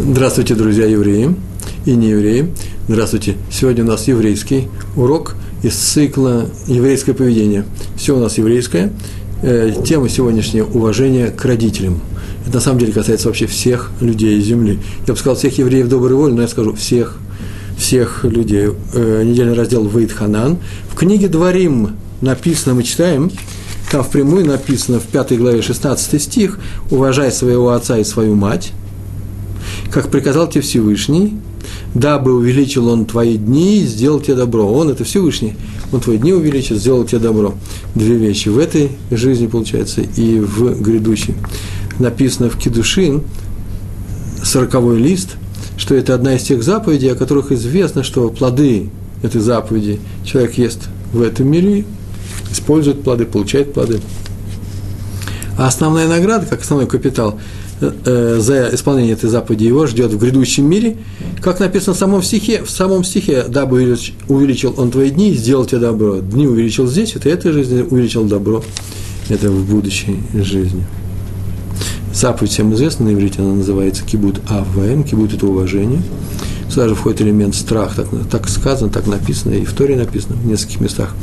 Здравствуйте, друзья евреи и не евреи. Здравствуйте. Сегодня у нас еврейский урок из цикла «Еврейское поведение». Все у нас еврейское. Э, тема сегодняшняя – уважение к родителям. Это на самом деле касается вообще всех людей Земли. Я бы сказал, всех евреев доброй воли, но я скажу всех, всех людей. Э, недельный раздел «Вейт Ханан». В книге «Дворим» написано, мы читаем, там впрямую написано в 5 главе 16 стих «Уважай своего отца и свою мать, как приказал тебе Всевышний, дабы увеличил он твои дни и сделал тебе добро. Он – это Всевышний, он твои дни увеличил, сделал тебе добро. Две вещи в этой жизни, получается, и в грядущей. Написано в Кедушин, сороковой лист, что это одна из тех заповедей, о которых известно, что плоды этой заповеди человек ест в этом мире, использует плоды, получает плоды. А основная награда, как основной капитал – за исполнение этой заповеди его ждет в грядущем мире, как написано в самом стихе, в самом стихе, дабы увеличил он твои дни, сделал тебе добро. Дни увеличил здесь, это этой жизни увеличил добро, это в будущей жизни. Заповедь всем известна на иврите, она называется кибут авваем, кибут – это уважение. Сюда же входит элемент страх, так, так сказано, так написано, и в Торе написано в нескольких местах.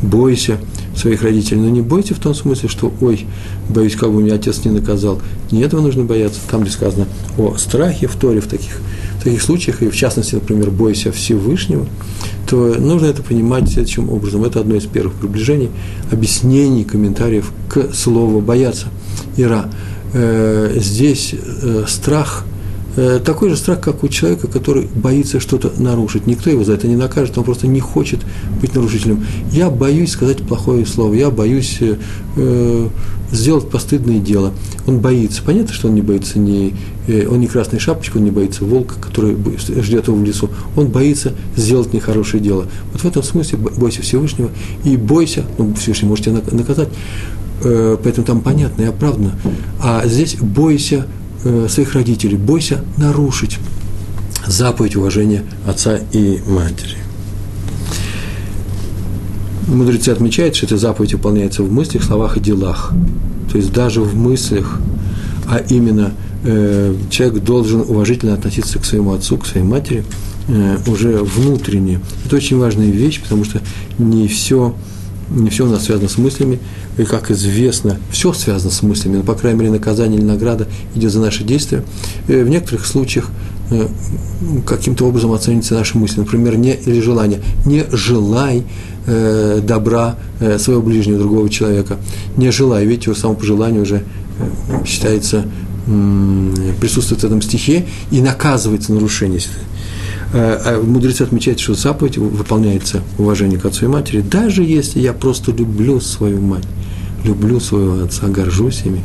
Бойся своих родителей, но не бойся в том смысле, что, ой, боюсь, как бы меня отец не наказал. Не этого нужно бояться. Там, где сказано о страхе в Торе, в таких, в таких случаях, и в частности, например, бойся Всевышнего, то нужно это понимать следующим образом. Это одно из первых приближений, объяснений, комментариев к слову «бояться». Ира, э, здесь э, страх – такой же страх, как у человека, который боится что-то нарушить. Никто его за это не накажет, он просто не хочет быть нарушителем. Я боюсь сказать плохое слово, я боюсь э, э сделать постыдное дело. Он боится. Понятно, что он не боится ни, э, он не красной шапочки, он не боится волка, который ждет его в лесу. Он боится сделать нехорошее дело. Вот в этом смысле бойся Всевышнего и бойся, ну, Всевышний может тебя наказать, э, поэтому там понятно и оправдано. А здесь бойся Э, своих родителей, бойся нарушить заповедь уважения отца и матери. Мудрецы отмечают, что эта заповедь выполняется в мыслях, словах и делах. То есть даже в мыслях, а именно э, человек должен уважительно относиться к своему отцу, к своей матери, э, уже внутренне. Это очень важная вещь, потому что не все, не все у нас связано с мыслями, и, как известно, все связано с мыслями, но, по крайней мере, наказание или награда идет за наши действия. И в некоторых случаях э, каким-то образом оценится наши мысли, например, не или желание. Не желай э, добра э, своего ближнего, другого человека. Не желай, видите, его само пожелание уже э, считается, э, присутствует в этом стихе и наказывается нарушение Э, мудрецы отмечают, что заповедь выполняется уважение к отцу и матери, даже если я просто люблю свою мать, люблю своего отца, горжусь ими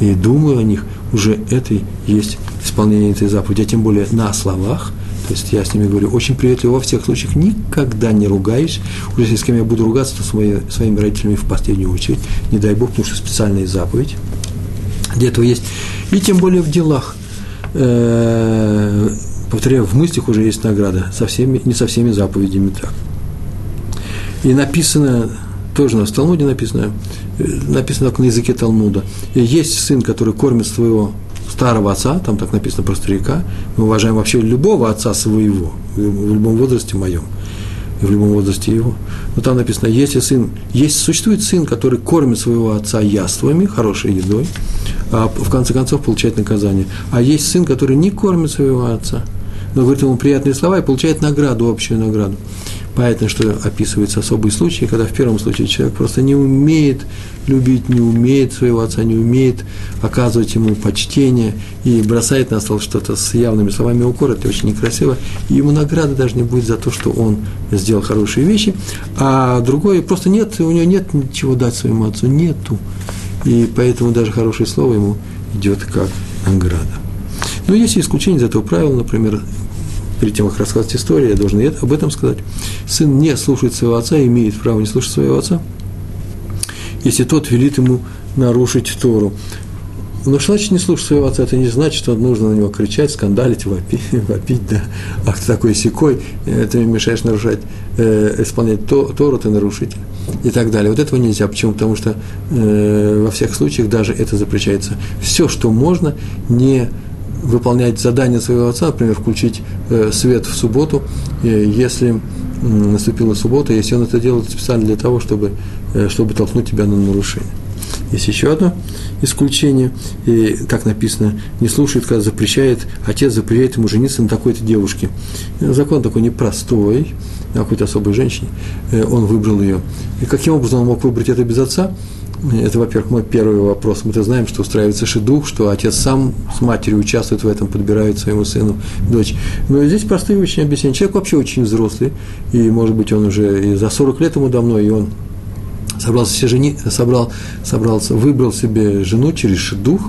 и думаю о них, уже это есть исполнение этой заповеди, а тем более на словах, то есть я с ними говорю очень приветливо во всех случаях, никогда не ругаюсь. Уже если с кем я буду ругаться, то с моими, своими родителями в последнюю очередь. Не дай Бог, потому что специальная заповедь для этого есть. И тем более в делах. Э, повторяю, в мыслях уже есть награда, со всеми, не со всеми заповедями так. И написано, тоже на Талмуде написано, э, написано на языке Талмуда, есть сын, который кормит своего старого отца, там так написано про старика, мы уважаем вообще любого отца своего, в любом возрасте моем, и в любом возрасте его. Но там написано, если сын, есть, существует сын, который кормит своего отца яствами, хорошей едой, а в конце концов получает наказание. А есть сын, который не кормит своего отца – но говорит ему приятные слова и получает награду, общую награду. Понятно, что описываются особые случаи, когда в первом случае человек просто не умеет любить, не умеет своего отца, не умеет оказывать ему почтение и бросает на стол что-то с явными словами укора, это очень некрасиво, и ему награды даже не будет за то, что он сделал хорошие вещи, а другой просто нет, у него нет ничего дать своему отцу, нету, и поэтому даже хорошее слово ему идет как награда. Но есть исключения из этого правила, например, перед тем, как рассказать историю, я должен об этом сказать. Сын не слушает своего отца, имеет право не слушать своего отца, если тот велит ему нарушить Тору. Но что значит не слушать своего отца? Это не значит, что нужно на него кричать, скандалить, вопить, вопить да. Ах, ты такой секой, ты мне мешаешь нарушать, э, исполнять то, Тору, ты нарушитель. И так далее. Вот этого нельзя. Почему? Потому что э, во всех случаях даже это запрещается. Все, что можно, не выполнять задание своего отца, например, включить э, свет в субботу, если наступила суббота, если он это делает специально для того, чтобы, э, чтобы толкнуть тебя на нарушение. Есть еще одно исключение, и так написано, не слушает, когда запрещает, отец запрещает ему жениться на такой-то девушке. Закон такой непростой, на какой-то особой женщине, э, он выбрал ее. И каким образом он мог выбрать это без отца? Это, во-первых, мой первый вопрос. Мы-то знаем, что устраивается шедух, что отец сам с матерью участвует в этом, подбирает своему сыну дочь. Но здесь простые очень объяснения. Человек вообще очень взрослый, и, может быть, он уже и за 40 лет ему давно, и он собрался себе жени, собрал, собрался, выбрал себе жену через дух,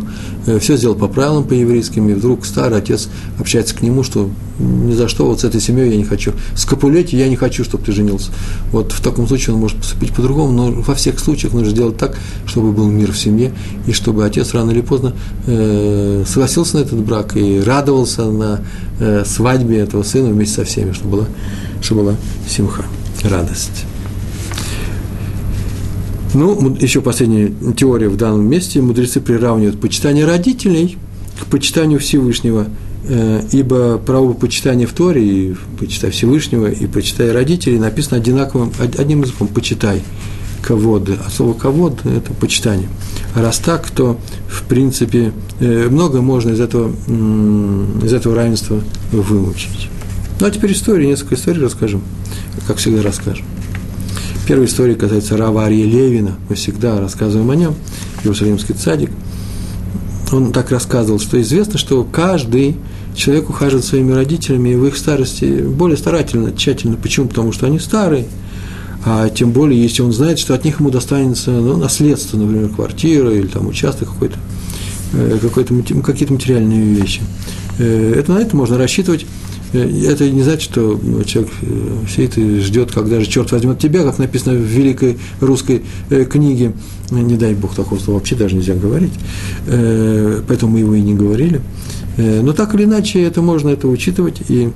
э, все сделал по правилам, по еврейским, и вдруг старый отец общается к нему, что ни за что вот с этой семьей я не хочу, с Капулети я не хочу, чтобы ты женился. Вот в таком случае он может поступить по-другому, но во всех случаях нужно сделать так, чтобы был мир в семье, и чтобы отец рано или поздно э, согласился на этот брак и радовался на э, свадьбе этого сына вместе со всеми, чтобы была, чтобы была симха, радость. Ну, еще последняя теория в данном месте. Мудрецы приравнивают почитание родителей к почитанию Всевышнего, э, ибо право почитания в Торе, и почитай Всевышнего, и почитай родителей, написано одинаковым, одним языком, почитай ководы. А слово ковод – это почитание. А раз так, то, в принципе, э, много можно из этого, из этого равенства вымучить. Ну, а теперь истории, несколько историй расскажем, как всегда расскажем. Первая история касается Рава Ария Левина. Мы всегда рассказываем о нем. Иерусалимский цадик. Он так рассказывал, что известно, что каждый человек ухаживает своими родителями в их старости более старательно, тщательно. Почему? Потому что они старые. А тем более, если он знает, что от них ему достанется ну, наследство, например, квартира или там участок какой-то, э, какой-то, какие-то материальные вещи. Э, это на это можно рассчитывать это не значит, что человек э, сидит и ждет, когда же черт возьмет тебя, как написано в великой русской э, книге. Не дай Бог такого слова вообще даже нельзя говорить. Поэтому мы его и не говорили. Но так или иначе, это можно это учитывать и,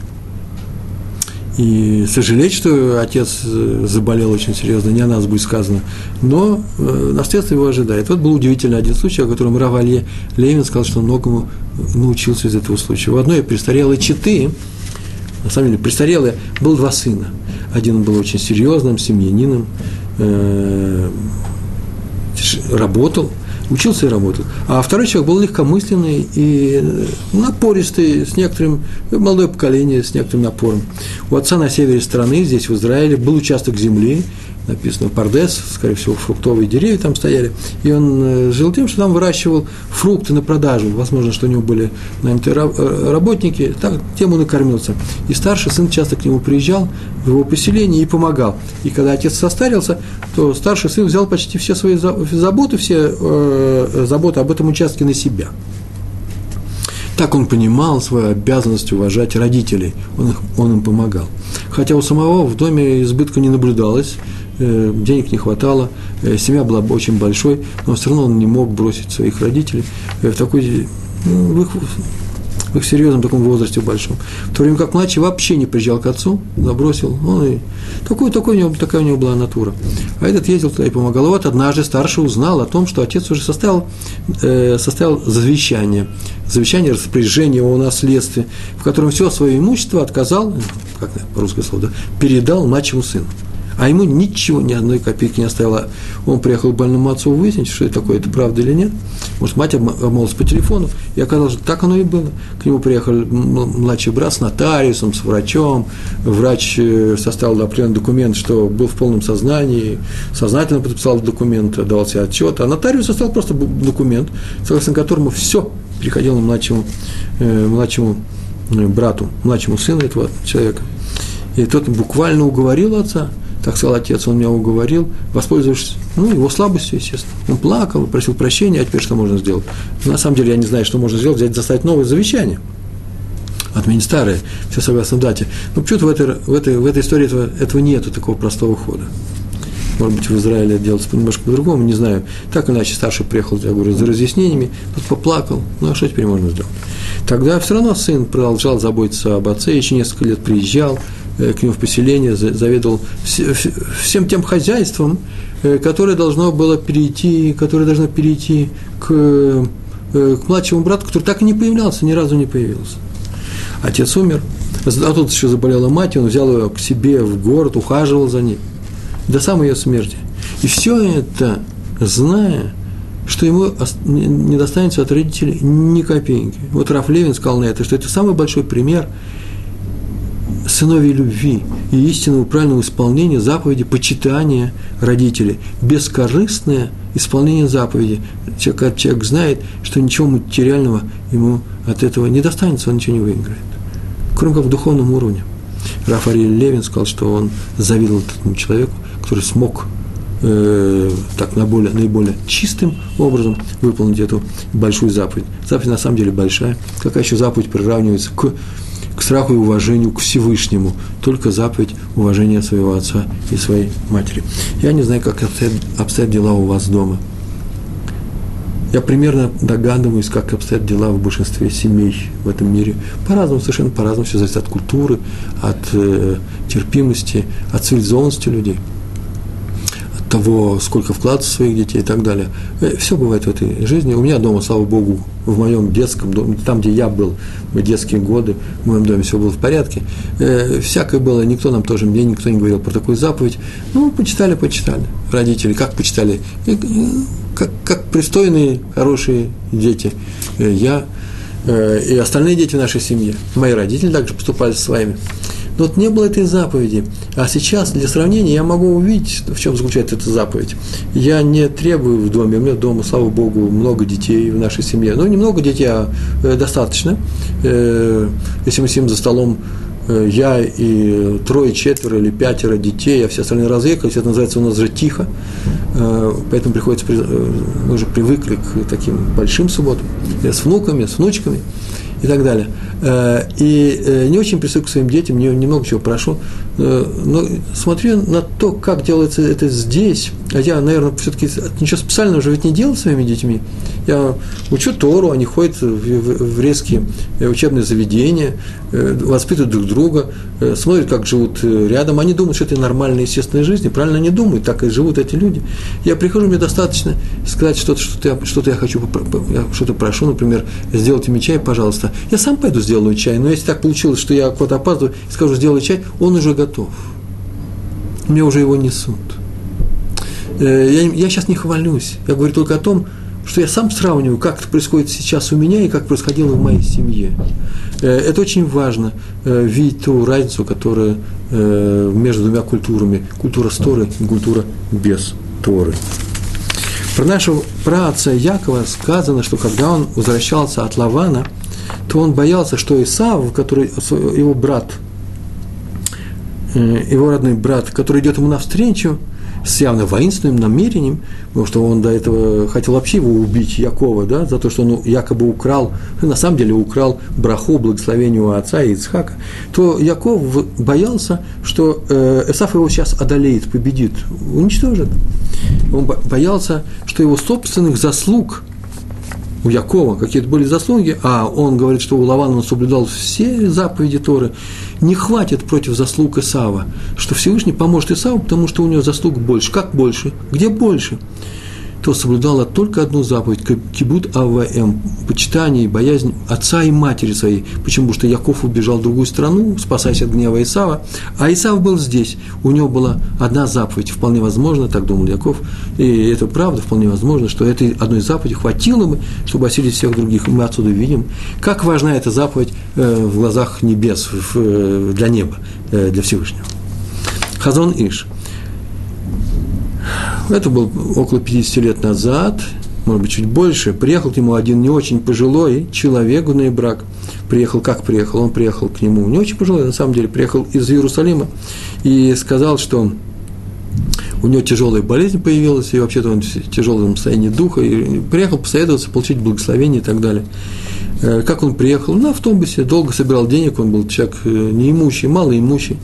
и сожалеть, что отец заболел очень серьезно, не о нас будет сказано. Но наследство его ожидает. Вот был удивительный один случай, о котором Равалье Левин сказал, что многому научился из этого случая. В одной престарелой четы, на самом деле престарелые, был два сына. Один был очень серьезным семьянином, э, работал, учился и работал. А второй человек был легкомысленный и напористый, с некоторым, молодое поколение, с некоторым напором. У отца на севере страны, здесь в Израиле, был участок земли, написано Пардес, скорее всего, фруктовые деревья там стояли, и он э, жил тем, что там выращивал фрукты на продажу, возможно, что у него были нанятые э, работники, так, тем он и кормился. И старший сын часто к нему приезжал в его поселение и помогал. И когда отец состарился, то старший сын взял почти все свои заботы, все э, заботы об этом участке на себя. Так он понимал свою обязанность уважать родителей, он, их, он им помогал. Хотя у самого в доме избытка не наблюдалось, денег не хватало, э, семья была бы очень большой, но все равно он не мог бросить своих родителей э, в такой, ну, в их, в их серьезном таком возрасте большом. В то время как младший вообще не приезжал к отцу, забросил, он и такой, такой у него, такая у него была натура. А этот ездил туда и помогал. Вот однажды старший узнал о том, что отец уже составил, э, составил завещание, завещание распоряжение о наследстве, в котором все свое имущество отказал, как русское слово, да, передал младшему сыну а ему ничего, ни одной копейки не оставила. Он приехал к больному отцу выяснить, что это такое, это правда или нет. Может, мать обмолвилась по телефону, и оказалось, что так оно и было. К нему приехал младший брат с нотариусом, с врачом. Врач э, составил определенный документ, что был в полном сознании, сознательно подписал документ, давал себе отчет. А нотариус составил просто документ, согласно которому все переходило младшему, э, младшему э, брату, младшему сыну этого человека. И тот буквально уговорил отца, так сказал отец, он меня уговорил, воспользовавшись, ну, его слабостью, естественно. Он плакал, просил прощения, а теперь что можно сделать? На самом деле я не знаю, что можно сделать, взять, заставить новое завещание. Отменить старое, все согласно дате. Но почему-то в этой, в этой, в этой истории этого, этого нету, такого простого хода. Может быть, в Израиле это делается немножко по-другому, не знаю. Так иначе старший приехал, я говорю, за разъяснениями, тут поплакал. Ну, а что теперь можно сделать? Тогда все равно сын продолжал заботиться об отце, еще несколько лет приезжал, к нему в поселение, заведовал всем тем хозяйством, э, которое должно было перейти, которое должно перейти к э, к младшему брату, который так и не появлялся, ни разу не появился. Отец умер, а тут еще заболела мать, он взял ее к себе в город, ухаживал за ней до самой ее смерти. И все это, зная, что ему не достанется от родителей ни копейки. Вот Раф Левин сказал на это, что это самый большой пример сыновей любви и истинного правильного исполнения заповеди почитания родителей. Бескорыстное исполнение заповеди. Человек, человек знает, что ничего материального ему от этого не достанется, он ничего не выиграет. Кроме как в духовном уровне. Рафаэль Левин сказал, что он завидовал этому человеку, который смог э, так на более, наиболее чистым образом выполнить эту большую заповедь. Заповедь на самом деле большая. Какая еще заповедь приравнивается к, к страху и уважению к Всевышнему? Только заповедь уважения своего отца и своей матери. Я не знаю, как обстоят, обстоят дела у вас дома. Я примерно догадываюсь, как обстоят дела в большинстве семей в этом мире. По-разному, совершенно по-разному. Все зависит от культуры, от э, терпимости, от цивилизованности людей – того, сколько вклад своих детей и так далее. Э, Все бывает в этой жизни. У меня дома, слава Богу, в моем детском доме, там, где я был, в детские годы, в моем доме все было в порядке. Э, всякое было, никто нам тоже, мне никто не говорил про такую заповедь. Ну, почитали, почитали. Родители, как почитали? Как, как пристойные, хорошие дети. Э, я и остальные дети в нашей семье. Мои родители также поступали со своими. Но вот не было этой заповеди. А сейчас, для сравнения, я могу увидеть, в чем заключается эта заповедь. Я не требую в доме, у меня дома, слава Богу, много детей в нашей семье. Ну, немного детей, а э, достаточно. Э, если мы сидим за столом, э, я и трое, четверо или пятеро детей, а все остальные разъехались, это называется у нас же тихо, поэтому приходится, мы уже привыкли к таким большим субботам, с внуками, с внучками и так далее. Э, и э, не очень присутствую к своим детям, не, немного чего прошу, но смотрю на то, как делается это здесь, а я, наверное, все-таки ничего специального уже ведь не делал своими детьми. Я учу Тору, они ходят в, в, в резкие учебные заведения, воспитывают друг друга, смотрят, как живут рядом. Они думают, что это нормальная, естественная жизнь, правильно они думают, так и живут эти люди. Я прихожу, мне достаточно сказать что-то, что-то я, что-то я хочу, что-то прошу, например, сделайте мне чай, пожалуйста. Я сам пойду сделаю чай, но если так получилось, что я куда-то опаздываю скажу, сделай чай, он уже готов. Мне уже его несут. Э, я, я сейчас не хвалюсь, я говорю только о том, что я сам сравниваю, как это происходит сейчас у меня и как происходило в моей семье. Э, это очень важно, э, видеть ту разницу, которая между двумя культурами, культура с Торы и культура без Торы. Про нашего праотца Якова сказано, что когда он возвращался от Лавана – то он боялся, что Исав, который, его брат, его родной брат, который идет ему навстречу, с явно воинственным намерением, потому что он до этого хотел вообще его убить, Якова, да, за то, что он якобы украл, на самом деле украл браху, благословение у отца Ицхака, то Яков боялся, что Эсаф его сейчас одолеет, победит, уничтожит. Он боялся, что его собственных заслуг – у Якова какие-то были заслуги, а он говорит, что у Лавана он соблюдал все заповеди Торы, не хватит против заслуг Исава, что Всевышний поможет Исаву, потому что у него заслуг больше. Как больше? Где больше? То соблюдала только одну заповедь – кибут АВМ – почитание и боязнь отца и матери своей. Почему? Потому что Яков убежал в другую страну, спасаясь от гнева Исава, а Исав был здесь. У него была одна заповедь, вполне возможно, так думал Яков, и это правда, вполне возможно, что этой одной заповеди хватило бы, чтобы осилить всех других. мы отсюда видим, как важна эта заповедь э, в глазах небес, э, для неба, э, для Всевышнего. Хазон Иш – это было около 50 лет назад, может быть, чуть больше, приехал к нему один не очень пожилой человек в брак. Приехал, как приехал? Он приехал к нему не очень пожилой, на самом деле, приехал из Иерусалима и сказал, что у него тяжелая болезнь появилась, и вообще-то он в тяжелом состоянии духа, и приехал посоветоваться, получить благословение и так далее. Э, как он приехал? На автобусе, долго собирал денег, он был человек э, неимущий, малоимущий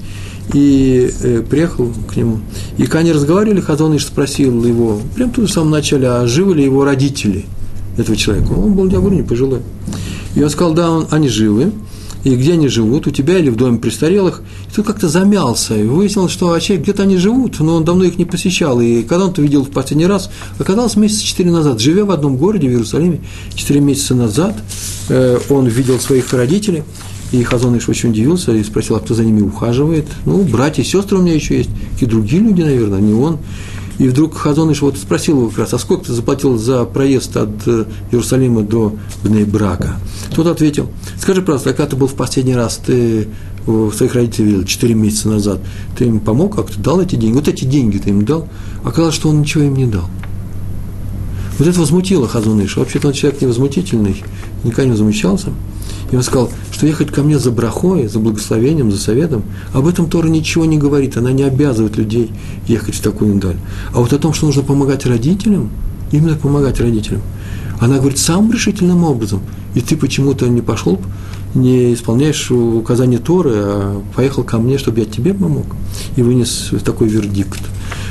и э, приехал к нему. И когда они разговаривали, Хазоныш спросил его, прям тут в самом начале, а живы ли его родители этого человека? Он был, я говорю, не пожилой. И он сказал, да, он, они живы. и где они живут, у тебя или в доме престарелых, и тут как-то замялся, и выяснилось, что а где-то они живут, но он давно их не посещал, и когда он это видел в последний раз, оказалось месяца четыре назад, живя в одном городе, в Иерусалиме, четыре месяца назад, э, он видел своих родителей, и Хазон Иш очень удивился и спросил, а кто за ними ухаживает? Ну, братья и сестры у меня еще есть, и другие люди, наверное, не он. И вдруг Хазоныш вот спросил его как раз, а сколько ты заплатил за проезд от э, Иерусалима до Бнейбрака? Тот ответил, скажи, пожалуйста, а когда ты был в последний раз, ты своих родителей видел 4 месяца назад, ты им помог как-то, дал эти деньги? Вот эти деньги ты им дал? Оказалось, что он ничего им не дал. Вот это возмутило Хазуныша. Вообще-то он человек невозмутительный, никогда не возмущался. И он сказал, что ехать ко мне за брахой, за благословением, за советом, об этом Тора ничего не говорит, она не обязывает людей ехать в такую даль. А вот о том, что нужно помогать родителям, именно помогать родителям, она говорит самым решительным образом. И ты почему-то не пошел, не исполняешь указания Торы, а поехал ко мне, чтобы я тебе помог. И вынес такой вердикт.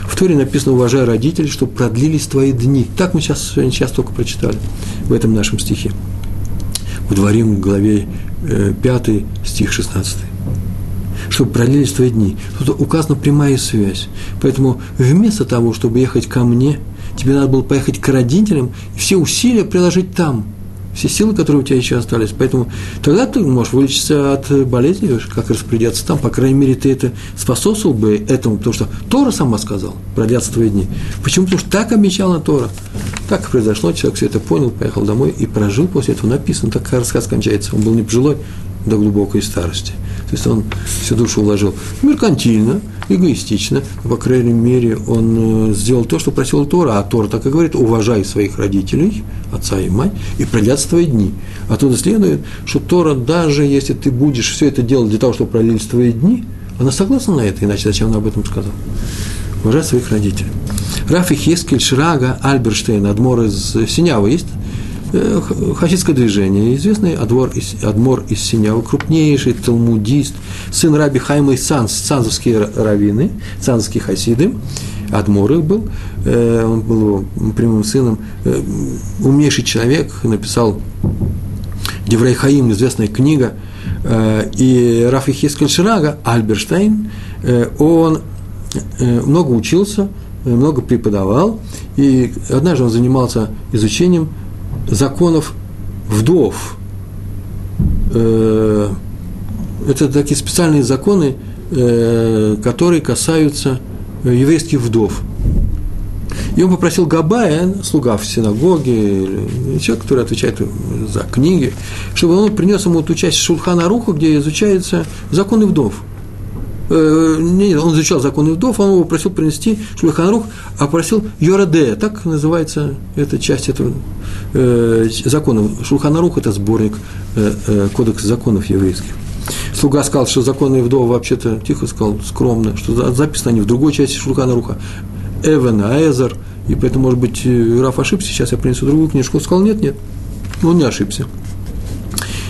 В Торе написано «Уважай родителей, чтобы продлились твои дни». Так мы сейчас, сейчас только прочитали в этом нашем стихе в Дворим, главе 5, э, стих 16. Чтобы продлились твои дни. Тут указана прямая связь. Поэтому вместо того, чтобы ехать ко мне, тебе надо было поехать к родителям и все усилия приложить там – все силы, которые у тебя еще остались. Поэтому тогда ты можешь вылечиться от болезни, как распорядиться там. По крайней мере, ты это способствовал бы этому, потому что Тора сама сказал, продлятся твои дни. Почему? Потому что так обещала Тора. Так и произошло, человек все это понял, поехал домой и прожил после этого. Написано, так рассказ кончается. Он был не пожилой до глубокой старости. То есть он всю душу вложил меркантильно, эгоистично, но, по крайней мере, он э, сделал то, что просил Тора, а Тора так и говорит, уважай своих родителей, отца и мать, и продлятся твои дни. Оттуда следует, что Тора, даже если ты будешь все это делать для того, чтобы продлились твои дни, она согласна на это, иначе зачем она об этом сказала? Уважай своих родителей. Рафи Хескель Шрага Альберштейн, Адмор из Синявы есть хасидское движение, известный Адмор из, Адмор из Синявы, крупнейший талмудист, сын Раби Хайма из Санс, цанзовские раввины, цанзовские хасиды, Адмор их был, э, он был его прямым сыном, э, умнейший человек, написал Деврей Хаим, известная книга, и Рафи Хискель Ширага, Альберштейн, он много учился, много преподавал, и однажды он занимался изучением законов вдов. Э, это такие специальные законы, э, которые касаются еврейских вдов. И он попросил Габая, слуга в синагоге, человек, который отвечает за книги, чтобы он принес ему ту часть Шулхана Руха, где изучаются законы вдов – э, не, он изучал законы вдов, он его просил принести Шульханрух, а просил Йораде, так называется эта часть этого э, закона. Шульханарух – это сборник э, э, кодекс законов еврейских. Слуга сказал, что законы вдов вообще-то, тихо сказал, скромно, что записаны они в другой части Шульханаруха. Эвен, Аэзер, и поэтому, может быть, э, Раф ошибся, сейчас я принесу другую книжку. Он сказал, нет, нет, он не ошибся.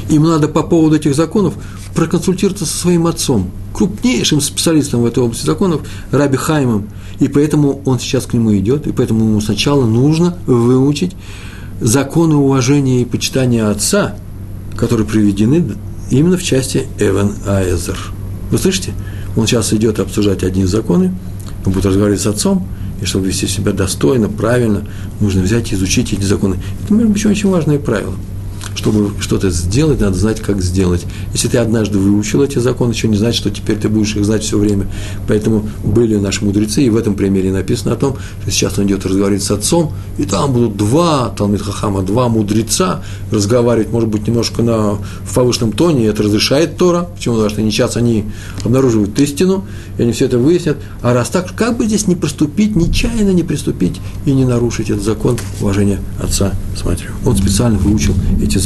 Им надо по поводу этих законов проконсультироваться со своим отцом, крупнейшим специалистом в этой области законов, Раби Хаймом. И поэтому он сейчас к нему идет, и поэтому ему сначала нужно выучить законы уважения и почитания отца, которые приведены именно в части Эван Аэзер. Вы слышите? Он сейчас идет обсуждать одни законы, он будет разговаривать с отцом, и чтобы вести себя достойно, правильно, нужно взять и изучить эти законы. Это, между прочим, очень важное правило – чтобы что-то сделать, надо знать, как сделать. Если ты однажды выучил эти законы, еще не значит, что теперь ты будешь их знать все время. Поэтому были наши мудрецы, и в этом примере написано о том, что сейчас он идет разговаривать с отцом, и там будут два Талмит Хахама, два мудреца разговаривать, может быть, немножко на, в повышенном тоне, и это разрешает Тора. Почему? Потому что они сейчас они обнаруживают истину, и они все это выяснят. А раз так, как бы здесь не приступить, нечаянно не приступить и не нарушить этот закон уважения отца с матерью. Он специально выучил эти законы.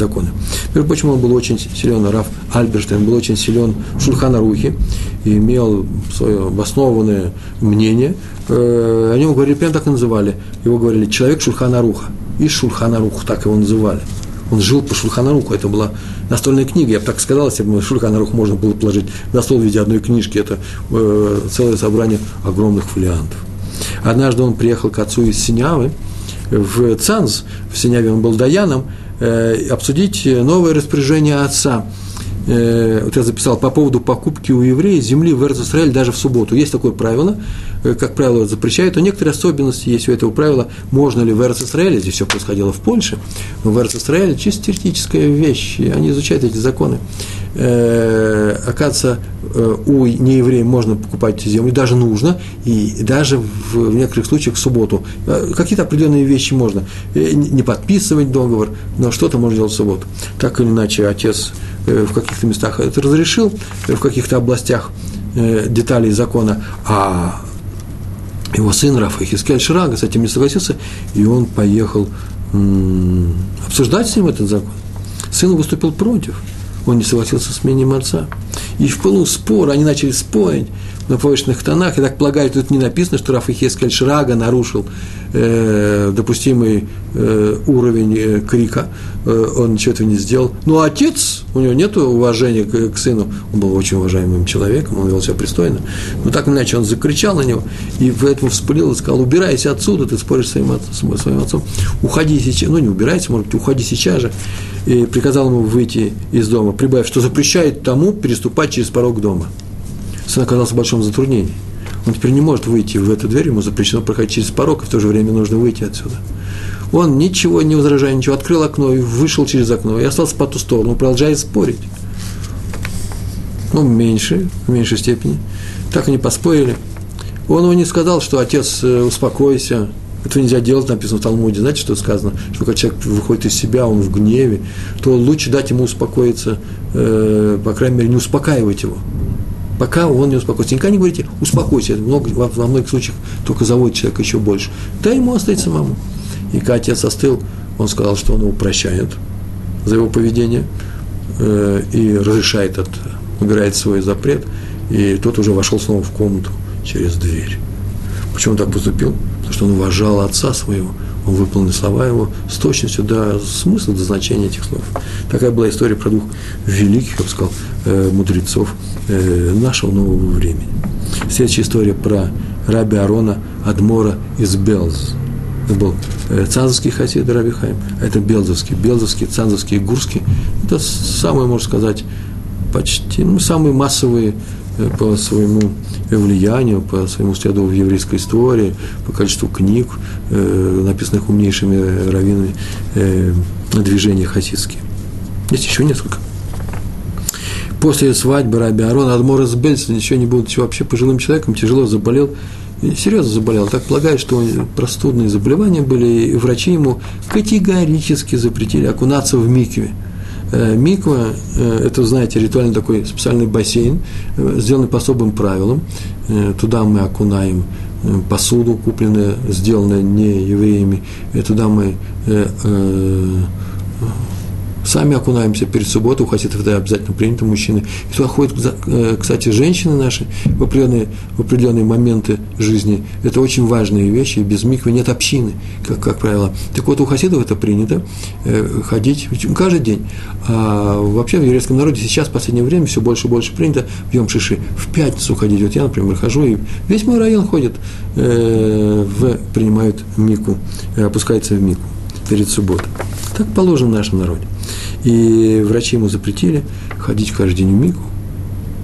Между прочим, он был очень силен, Раф Альберштейн был очень силен в Шульханарухе имел свое обоснованное мнение. Э, о нем говорили, прямо так и называли. Его говорили «человек Шульханаруха». И Шульханарух, так его называли. Он жил по Шульханаруху, это была настольная книга, я бы так сказал, если бы Шульханарух можно было положить на стол в виде одной книжки, это э, целое собрание огромных фолиантов. Однажды он приехал к отцу из Синявы, в Цанз, в Синяве он был Даяном, обсудить новое распоряжение отца. э, вот я записал по поводу покупки у еврея земли в Израиль даже в субботу. Есть такое правило, э, как правило, запрещают, но некоторые особенности есть у этого правила. Можно ли в Израиле, здесь все происходило в Польше, но в Израиле чисто теоретическая вещь, они изучают эти законы. Э, оказывается, э, у нееврея можно покупать землю, даже нужно, и даже в, в некоторых случаях в субботу. Э, какие-то определенные вещи можно. Э, не подписывать договор, но что-то можно делать в субботу. Так или иначе, отец в каких-то местах это разрешил, в каких-то областях э, деталей закона, а его сын Рафа Хискель Ширага с этим не согласился, и он поехал обсуждать с ним этот закон. Сын выступил против, он не согласился с мнением отца. И в пылу спора они начали спорить, на повышенных тонах. Я так полагаю, тут не написано, что Раф Ихескель Шрага нарушил э, допустимый э, уровень э, крика. Э, он ничего этого не сделал. Но отец, у него нет уважения к, к сыну. Он был очень уважаемым человеком, он вел себя пристойно. Но так иначе он закричал на него и поэтому вспылил и сказал, убирайся отсюда, ты споришь с своим, отцом, своим отцом. Уходи сейчас, ну не убирайся, может быть, уходи сейчас же. И приказал ему выйти из дома, прибавив, что запрещает тому переступать через порог дома сын оказался в большом затруднении. Он теперь не может выйти в эту дверь, ему запрещено проходить через порог, и в то же время нужно выйти отсюда. Он ничего не возражая, ничего, открыл окно и вышел через окно, и остался по ту сторону, продолжая спорить. Ну, меньше, в меньшей степени. Так они поспорили. Он ему не сказал, что отец, э, успокойся, этого нельзя делать, написано в Талмуде. Знаете, что сказано? Что когда человек выходит из себя, он в гневе, то лучше дать ему успокоиться, э, по крайней мере, не успокаивать его пока он не успокоится. Никогда не говорите, успокойся, это много, во, во многих случаях только заводит человека еще больше. Дай ему остыть самому. И когда отец остыл, он сказал, что он его прощает за его поведение э, и разрешает от, убирает свой запрет, и тот уже вошел снова в комнату через дверь. Почему он так поступил? Потому что он уважал отца своего, он выполнил слова его с точностью до смысла, до значения этих слов. Такая была история про двух великих, я бы сказал, э, мудрецов – Э, нашего нового времени. Следующая история про раби Арона Адмора из Белз. Это был э, цанзовский хасид Раби Хайм, а это белзовский. Белзовский, цанзовский, гурский. Это самые, можно сказать, почти, ну, самые массовые э, по своему влиянию, по своему следу в еврейской истории, по количеству книг, написанных умнейшими раввинами, движения хасидские. Есть еще несколько после свадьбы Раби Арон Адмор из Бельса, еще не будучи вообще пожилым человеком, тяжело заболел, серьезно заболел. Так полагаю, что простудные заболевания были, и врачи ему категорически запретили окунаться в микве. Э, миква э, – это, знаете, ритуальный такой специальный бассейн, э, сделанный по особым правилам. Туда мы окунаем посуду, купленную, сделанную не евреями, и туда мы Сами окунаемся перед субботой, у хасидов это обязательно принято, мужчины. И туда ходят, э, кстати, женщины наши в определенные, в определенные моменты жизни. Это очень важные вещи, и без миквы нет общины, как, как правило. Так вот, у хасидов это принято, э, ходить каждый день. А вообще в еврейском народе сейчас, в последнее время, все больше и больше принято в Йом Шиши, в пятницу ходить. Вот я, например, хожу, и весь мой район ходит, э, в, принимают мику, опускается в мику перед субботой. Так положено в нашем народе. И врачи ему запретили ходить каждый день в Мику,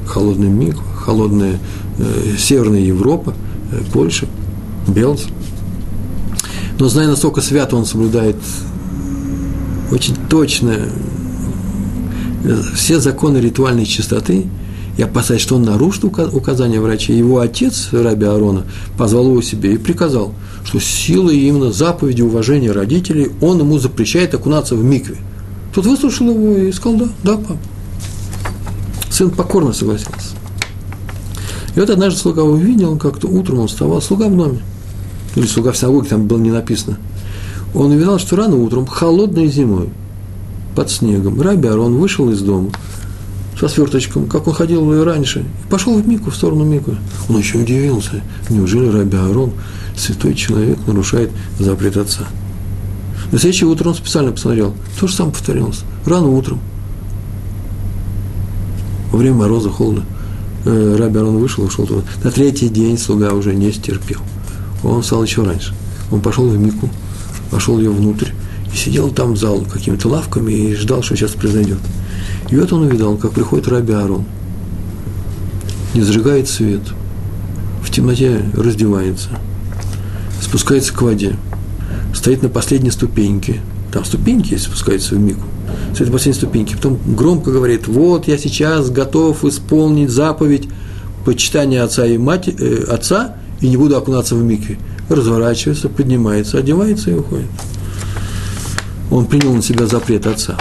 холодный Мику, холодная э, Северная Европа, э, Польша, Белз. Но зная, настолько свято он соблюдает очень точно э, все законы ритуальной чистоты, я опасаюсь, что он нарушит указания врача. Его отец, Раби Арона, позвал его себе и приказал, что силой именно заповеди уважения родителей он ему запрещает окунаться в микве. Тот выслушал его и сказал, да, да, папа. Сын покорно согласился. И вот однажды слуга увидел, он как-то утром он вставал, слуга в доме, или слуга в синагоге, там было не написано. Он увидел, что рано утром, холодной зимой, под снегом, Раби Арон вышел из дома со сверточком, как он ходил и раньше, и пошел в Мику, в сторону Мику. Он еще удивился, неужели Раби Арон, святой человек, нарушает запрет отца. На следующее утро он специально посмотрел. То же самое повторилось. Рано утром. Во время мороза, холода. Э, Раби Арон вышел ушел туда. На третий день слуга уже не стерпел. Он встал еще раньше. Он пошел в Мику, вошел ее внутрь и сидел там в зал какими-то лавками и ждал, что сейчас произойдет. И вот он увидал, как приходит Раби Арон, не зажигает свет, в темноте раздевается, спускается к воде, стоит на последней ступеньке, там ступеньки есть, спускается в мику, стоит на последней ступеньке, потом громко говорит, вот я сейчас готов исполнить заповедь почитания отца и мать, э, отца, и не буду окунаться в микве. Разворачивается, поднимается, одевается и уходит. Он принял на себя запрет отца.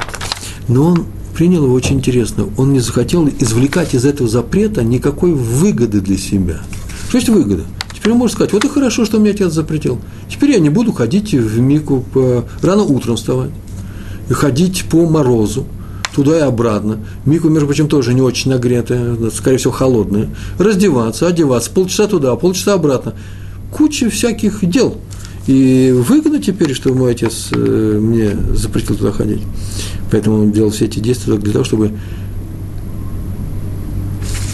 Но он принял его очень интересно. Он не захотел извлекать из этого запрета никакой выгоды для себя. Что есть выгода? Он может сказать, вот и хорошо, что мне отец запретил. Теперь я не буду ходить в Мику по, рано утром вставать и ходить по морозу туда и обратно. Мику, между прочим, тоже не очень нагретая, скорее всего, холодная. Раздеваться, одеваться, полчаса туда, полчаса обратно. Куча всяких дел. И выгодно теперь, что мой отец э, мне запретил туда ходить. Поэтому он делал все эти действия только для того, чтобы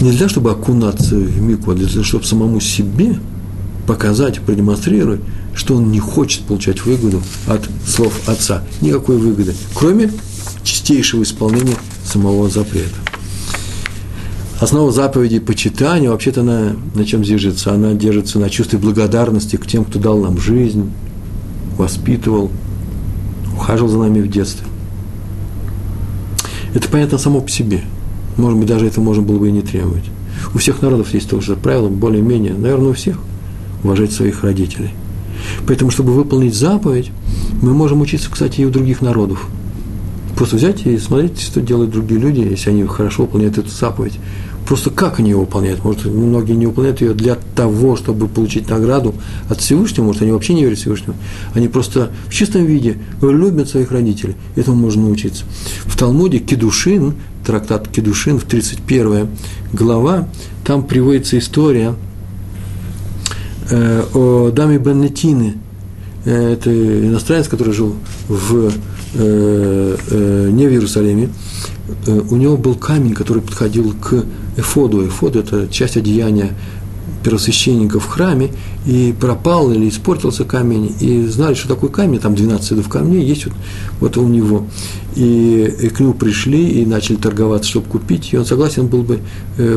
не для того, чтобы окунаться в мику, а для того, чтобы самому себе показать, продемонстрировать, что он не хочет получать выгоду от слов отца. Никакой выгоды, кроме чистейшего исполнения самого запрета. Основа заповеди почитания, вообще-то она на чем держится? Она держится на чувстве благодарности к тем, кто дал нам жизнь, воспитывал, ухаживал за нами в детстве. Это понятно само по себе. Может быть, даже это можно было бы и не требовать. У всех народов есть тоже правило, более-менее, наверное, у всех, уважать своих родителей. Поэтому, чтобы выполнить заповедь, мы можем учиться, кстати, и у других народов – Просто взять и смотреть, что делают другие люди, если они хорошо выполняют эту заповедь. Просто как они ее выполняют? Может, многие не выполняют ее для того, чтобы получить награду от Всевышнего, может, они вообще не верят Всевышнему. Они просто в чистом виде любят своих родителей. Этому можно научиться. В Талмуде Кедушин, трактат Кедушин, в 31 глава, там приводится история э, о даме Беннетины. Э, это иностранец, который жил в Э, э, не в Иерусалиме, у него был камень, который подходил к эфоду. Эфод – это часть одеяния первосвященника в храме, и пропал или испортился камень, и знали, что такой камень, там 12 видов камней есть вот, вот у него. И, и к нему пришли и начали торговаться, чтобы купить, и он согласен был бы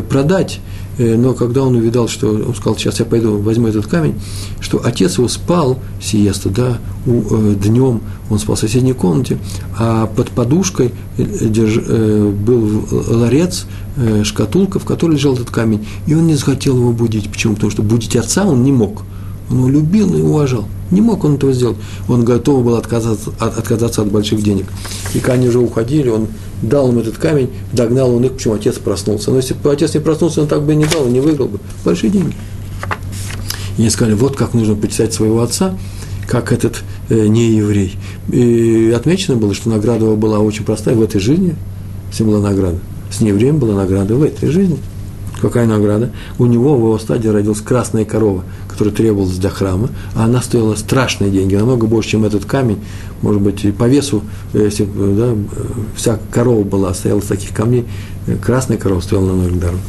продать но когда он увидал, что он сказал, сейчас я пойду возьму этот камень, что отец его спал, сиеста, да, у, э, днем он спал в соседней комнате, а под подушкой э, держ, э, был ларец, э, шкатулка, в которой лежал этот камень, и он не захотел его будить. Почему? Потому что будить отца он не мог. Он его любил и уважал. Не мог он этого сделать. Он готов был отказаться от, отказаться от больших денег. И когда они уже уходили, он дал им этот камень, догнал он их, почему отец проснулся. Но если бы отец не проснулся, он так бы и не дал, не выиграл бы. Большие деньги. И они сказали, вот как нужно почитать своего отца, как этот э, не еврей. И отмечено было, что награда его была очень простая в этой жизни. С ним была награда. С неевреем была награда в этой жизни. Какая награда? У него в его стадии родилась красная корова, которая требовалась для храма, а она стоила страшные деньги, намного больше, чем этот камень. Может быть, и по весу, если да, вся корова была, стояла из таких камней, красная корова стоила намного дороже.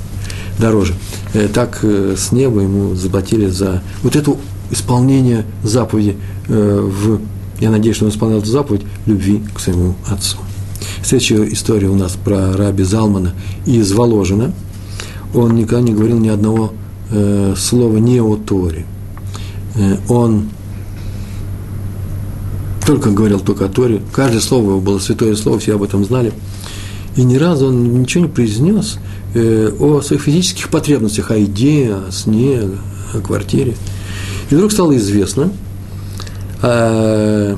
дороже. Э, так э, с неба ему заплатили за вот это исполнение заповеди э, в, я надеюсь, что он исполнял эту заповедь любви к своему отцу. Следующая история у нас про раби Залмана из Воложина – он никогда не говорил ни одного э, слова не о Торе. Э, он только говорил только о Торе. Каждое слово его было святое слово, все об этом знали. И ни разу он ничего не произнес э, о своих физических потребностях, о еде, о сне, о квартире. И вдруг стало известно, а,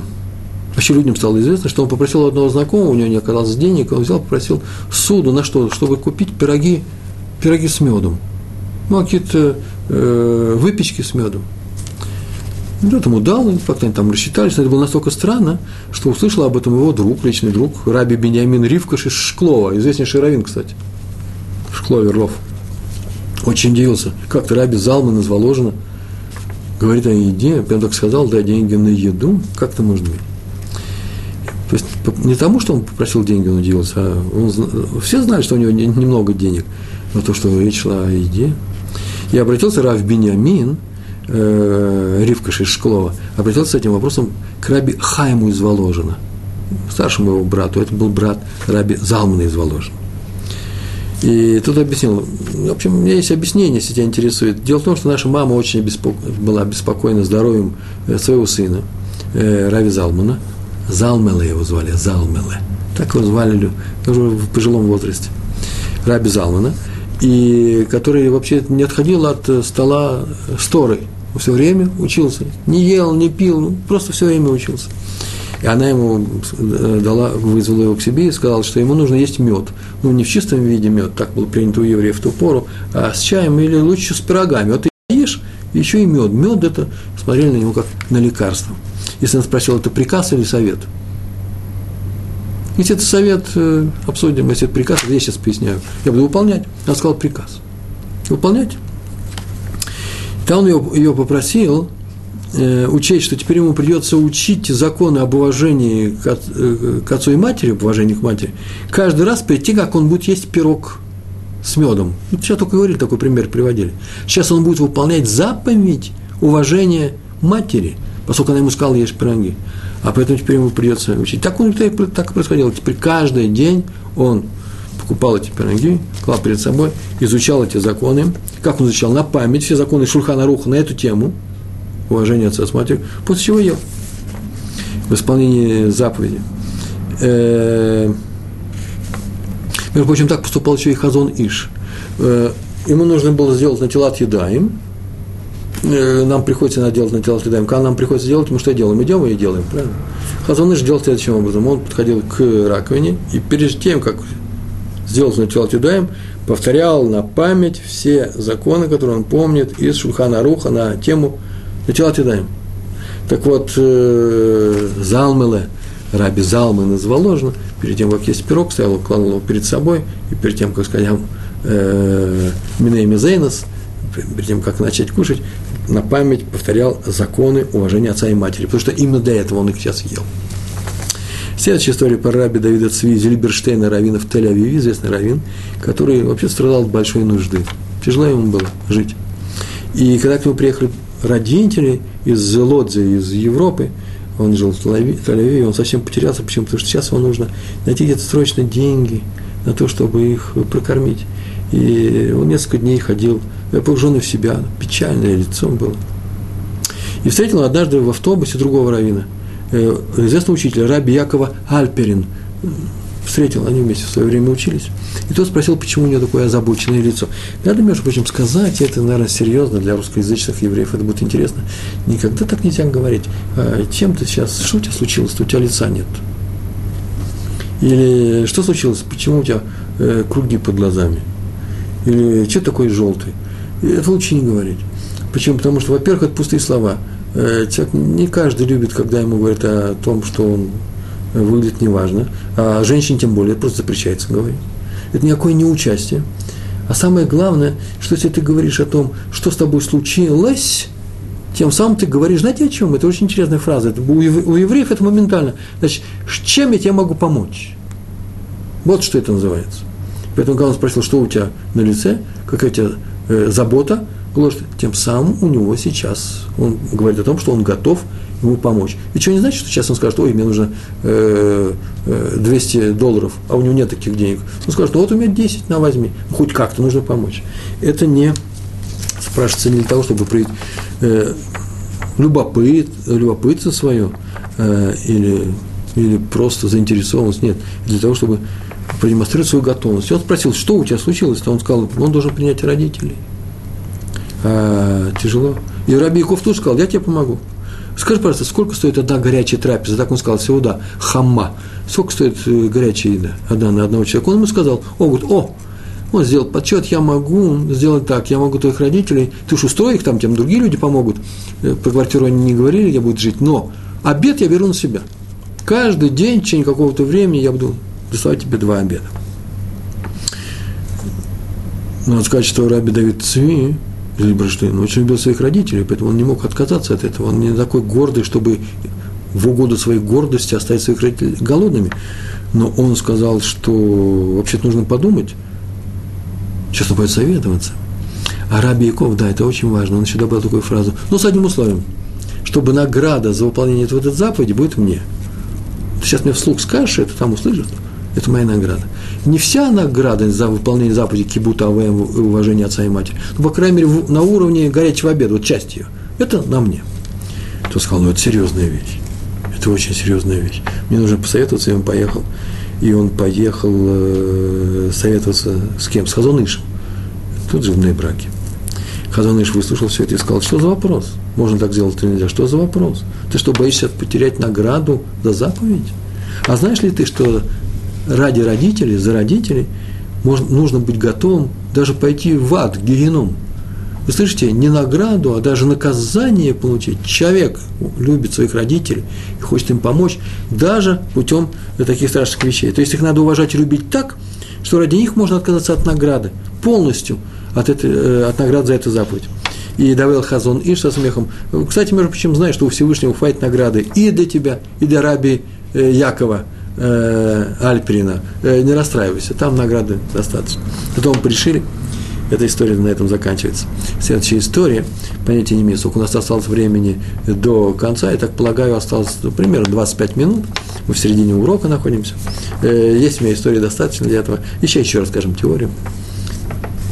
вообще людям стало известно, что он попросил одного знакомого, у него не оказалось денег, он взял, попросил суду на что? Чтобы купить пироги пироги с медом, ну, какие-то э, выпечки с медом. Ну, вот ему дал, как-то они там рассчитались, но это было настолько странно, что услышал об этом его друг, личный друг, Раби Бениамин Ривкаш из Шклова, известнейший раввин, кстати, в Ров. Очень удивился, как-то Раби Залман из Воложина говорит о еде, прям так сказал, дай деньги на еду, как это может быть? То есть не тому, что он попросил деньги, он удивился, а он, все знали, что у него немного денег – но то, что речь шла о еде. И обратился Рав Бениамин, э, Ривка Шишклова, обратился с этим вопросом к Раби Хайму из Воложина. старшему его брату, это был брат Раби Залмана из Воложина. И тут объяснил, в общем, у меня есть объяснение, если тебя интересует. Дело в том, что наша мама очень беспоко... была беспокоена здоровьем э, своего сына, э, Рави Залмана. Залмеле его звали, Залмеле. Так его звали уже в пожилом возрасте. Раби Залмана. И который вообще не отходил от э, стола сторы. Все время учился. Не ел, не пил, ну, просто все время учился. И она ему э, дала, вызвала его к себе и сказала, что ему нужно есть мед. Ну, не в чистом виде мед, так было принято у евреев в ту пору, а с чаем или лучше с пирогами. Вот ты ешь, еще и мед. Мед это, смотрели на него как на лекарство. Если он спросил, это приказ или совет? Если это совет, э, обсудим, если это приказ, я сейчас поясняю. Я буду выполнять. Он сказал приказ. Выполнять. Там он ее, ее попросил, Э, учесть, что теперь ему придется учить законы об уважении к, э, к отцу и матери, об уважении к матери, каждый раз перед тем, как он будет есть пирог с медом. Вот сейчас только говорили, такой пример приводили. Сейчас он будет выполнять заповедь уважения матери, поскольку она ему сказала, ешь пироги. А поэтому теперь ему придется учить. Так, он, так, и происходило. Теперь каждый день он покупал эти пироги, клал перед собой, изучал эти законы. Как он изучал? На память все законы Шульхана Руха на эту тему – уважение отца с матерью, после чего ел в исполнении заповеди. Э, между прочим, так поступал еще и Хазон Иш. Э, ему нужно было сделать на телат едаем, нам приходится на делать на телат едаем. Когда нам приходится делать, мы что делаем? Идем и делаем, правильно? Хазон Иш делал следующим образом. Он подходил к раковине, и перед тем, как сделать на телат едаем, повторял на память все законы, которые он помнит из Шульхана Руха на тему Натилат Ядаем. Так вот, э, Залмеле, Раби Залман из Воложина, перед тем, как есть пирог, стоял, клал его перед собой, и перед тем, как сказать, э, Миней Мизейнос, перед тем, как начать кушать, на память повторял законы уважения отца и матери, потому что именно для этого он их сейчас ел. Следующая история про раби Давида Цви Зильберштейна, раввина в Тель-Авиве, известный раввин, который вообще страдал от большой нужды. Тяжело ему было жить. И когда к нему приехали родители из Лодзи, из Европы, он жил в Тель-Авиве, он совсем потерялся, почему? Потому что сейчас ему нужно найти где-то срочно деньги на то, чтобы их прокормить. И он несколько дней ходил, погруженный в себя, печальное лицом было. И встретил однажды в автобусе другого равина, э, известного учителя, раби Якова Альперин, встретил, они вместе в свое время учились. И тот спросил, почему у него такое озабоченное лицо. Надо, между прочим, сказать, это, наверное, серьезно для русскоязычных евреев, это будет интересно. Никогда так нельзя говорить. А, чем ты сейчас, что у тебя случилось, у тебя лица нет? Или что случилось, почему у тебя э, круги под глазами? Или что такое желтый? Это лучше не говорить. Почему? Потому что, во-первых, это пустые слова. Э, человек, не каждый любит, когда ему говорят о том, что он выглядит неважно, а женщине тем более, просто запрещается говорить. Это никакое не участие. А самое главное, что если ты говоришь о том, что с тобой случилось, тем самым ты говоришь, знаете о чем? Это очень интересная фраза. Это, у, евреев это моментально. Значит, чем я тебе могу помочь? Вот что это называется. Поэтому, когда он спросил, что у тебя на лице, какая у тебя забота, ложь, тем самым у него сейчас, он говорит о том, что он готов ему помочь. И что не значит, что сейчас он скажет, ой, мне нужно э, 200 э, долларов, а у него нет таких денег. Он скажет, ну вот у меня 10, на возьми. Хоть как-то нужно помочь. Это не спрашивается не для того, чтобы проявить э, любопыт, любопытство свое э, или, или просто заинтересованность. Нет, для того, чтобы продемонстрировать свою готовность. И он спросил, что у тебя случилось, то он сказал, он должен принять родителей. А, тяжело. И Раби Яков тоже сказал, я тебе помогу. Скажи, пожалуйста, сколько стоит одна горячая трапеза? Так он сказал, сеуда, хамма. Сколько стоит э, горячая еда одна на одного человека? Он ему сказал, он говорит, о, он сделал подсчет, я могу сделать так, я могу твоих родителей, ты уж устрой их, там тем другие люди помогут. Э, про квартиру они не говорили, я буду жить, но обед я беру на себя. Каждый день, в течение какого-то времени я буду доставать тебе два обеда. Надо сказать, что Раби Давид Цви, Зильберштейн очень любил своих родителей, поэтому он не мог отказаться от этого. Он не такой гордый, чтобы в угоду своей гордости оставить своих родителей голодными. Но он сказал, что вообще-то нужно подумать, честно будет советоваться. А Раби Яков, да, это очень важно, он еще добавил такую фразу, но с одним условием, чтобы награда за выполнение этого заповеди будет мне. Ты сейчас мне вслух скажешь, это там услышат. Это моя награда. Не вся награда за выполнение заповеди кибута АВМ и уважение отца и матери, но, по крайней мере, на уровне горячего обеда, вот часть ее. Это на мне. Кто сказал, ну это серьезная вещь. Это очень серьезная вещь. Мне нужно посоветоваться, и он поехал. И он поехал э, советоваться с кем? С Хазонышем. Тут же в браке. Хазаныш выслушал все это и сказал, что за вопрос? Можно так сделать или нельзя? Что за вопрос? Ты что, боишься потерять награду за заповедь? А знаешь ли ты, что ради родителей, за родителей можно, нужно быть готовым даже пойти в ад, в геном? Вы слышите, не награду, а даже наказание получить. Человек любит своих родителей и хочет им помочь, даже путем таких страшных вещей. То есть их надо уважать и любить так, что ради них можно отказаться от награды полностью – от, этой, э, от наград за эту заповедь. И Давел Хазон Иш со смехом. Кстати, между прочим, знаешь, что у Всевышнего хватит награды и для тебя, и для раби э, Якова э. Не расстраивайся, там награды достаточно. Потом пришили, эта история на этом заканчивается. Следующая история, понятия не имею, сколько у нас осталось времени до конца, я так полагаю, осталось ну, примерно 25 минут, мы в середине урока находимся. Есть у меня история достаточно для этого. Еще еще расскажем теорию.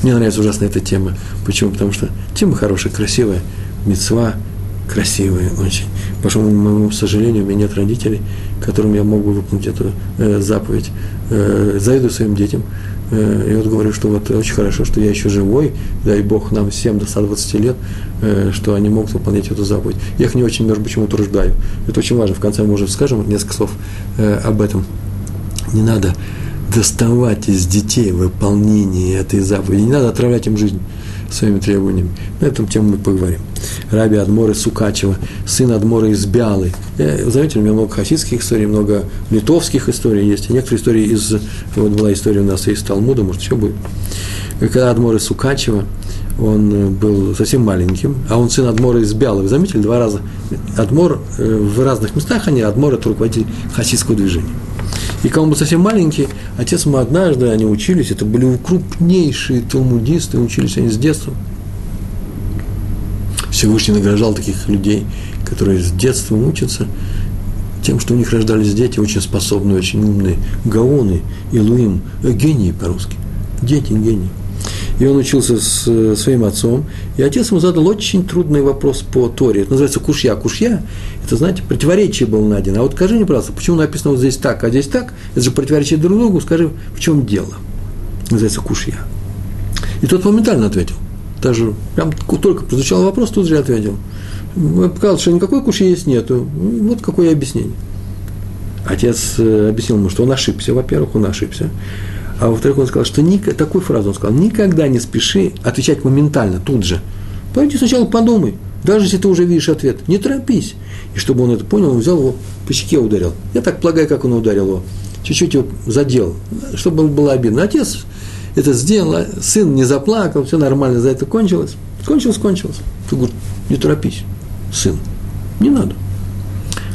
Мне нравится ужасно эта тема. Почему? Потому что тема хорошая, красивая, мецва красивая очень. По большому моему сожалению, у меня нет родителей, которым я мог бы выполнить эту э, заповедь. Э, завидую своим детям. Э, и вот говорю, что вот очень хорошо, что я еще живой, дай Бог нам всем до 120 лет, э, что они могут выполнять эту заповедь. Я их не очень, между почему утруждаю. Это очень важно. В конце мы уже скажем несколько слов э, об этом. Не надо доставать из детей выполнение этой заповеди. Не надо отравлять им жизнь своими требованиями. На эту тему мы поговорим. Раби Адмора Сукачева, сын Адмора из Бялы. Я, заметили, у меня много хасидских историй, много литовских историй есть. Некоторые истории из... Вот была история у нас из Талмуда, может, еще будет. Когда Адмора Сукачева, он был совсем маленьким, а он сын Адмора из Бялы. Вы заметили, два раза. Адмор э, в разных местах, они Адмор – это руководитель хасидского движения. И когда он был совсем маленький, отец ему однажды, они учились, это были крупнейшие талмудисты, учились они с детства. Всевышний награждал таких людей, которые с детства учатся, тем, что у них рождались дети очень способные, очень умные, гаоны, илуим, э, гении по-русски. Дети, гении и он учился с э, своим отцом, и отец ему задал очень трудный вопрос по Торе. Это называется кушья. Кушья – это, знаете, противоречие было найдено. А вот скажи мне, пожалуйста, почему написано вот здесь так, а здесь так? Это же противоречие друг другу. Скажи, в чем дело? Называется кушья. И тот моментально ответил. Даже прям только прозвучал вопрос, тут же ответил. Показал, что никакой кушья есть нету. Вот какое объяснение. Отец э, объяснил ему, что он ошибся, во-первых, он ошибся. А во-вторых, он сказал, что ник... такую фразу он сказал, никогда не спеши отвечать моментально, тут же. Пойди сначала подумай, даже если ты уже видишь ответ, не торопись. И чтобы он это понял, он взял его по щеке ударил. Я так полагаю, как он ударил его. Чуть-чуть его задел, чтобы было обидно. Отец это сделал, а сын не заплакал, все нормально, за это кончилось. Кончилось, кончилось. Ты говоришь, не торопись, сын, не надо.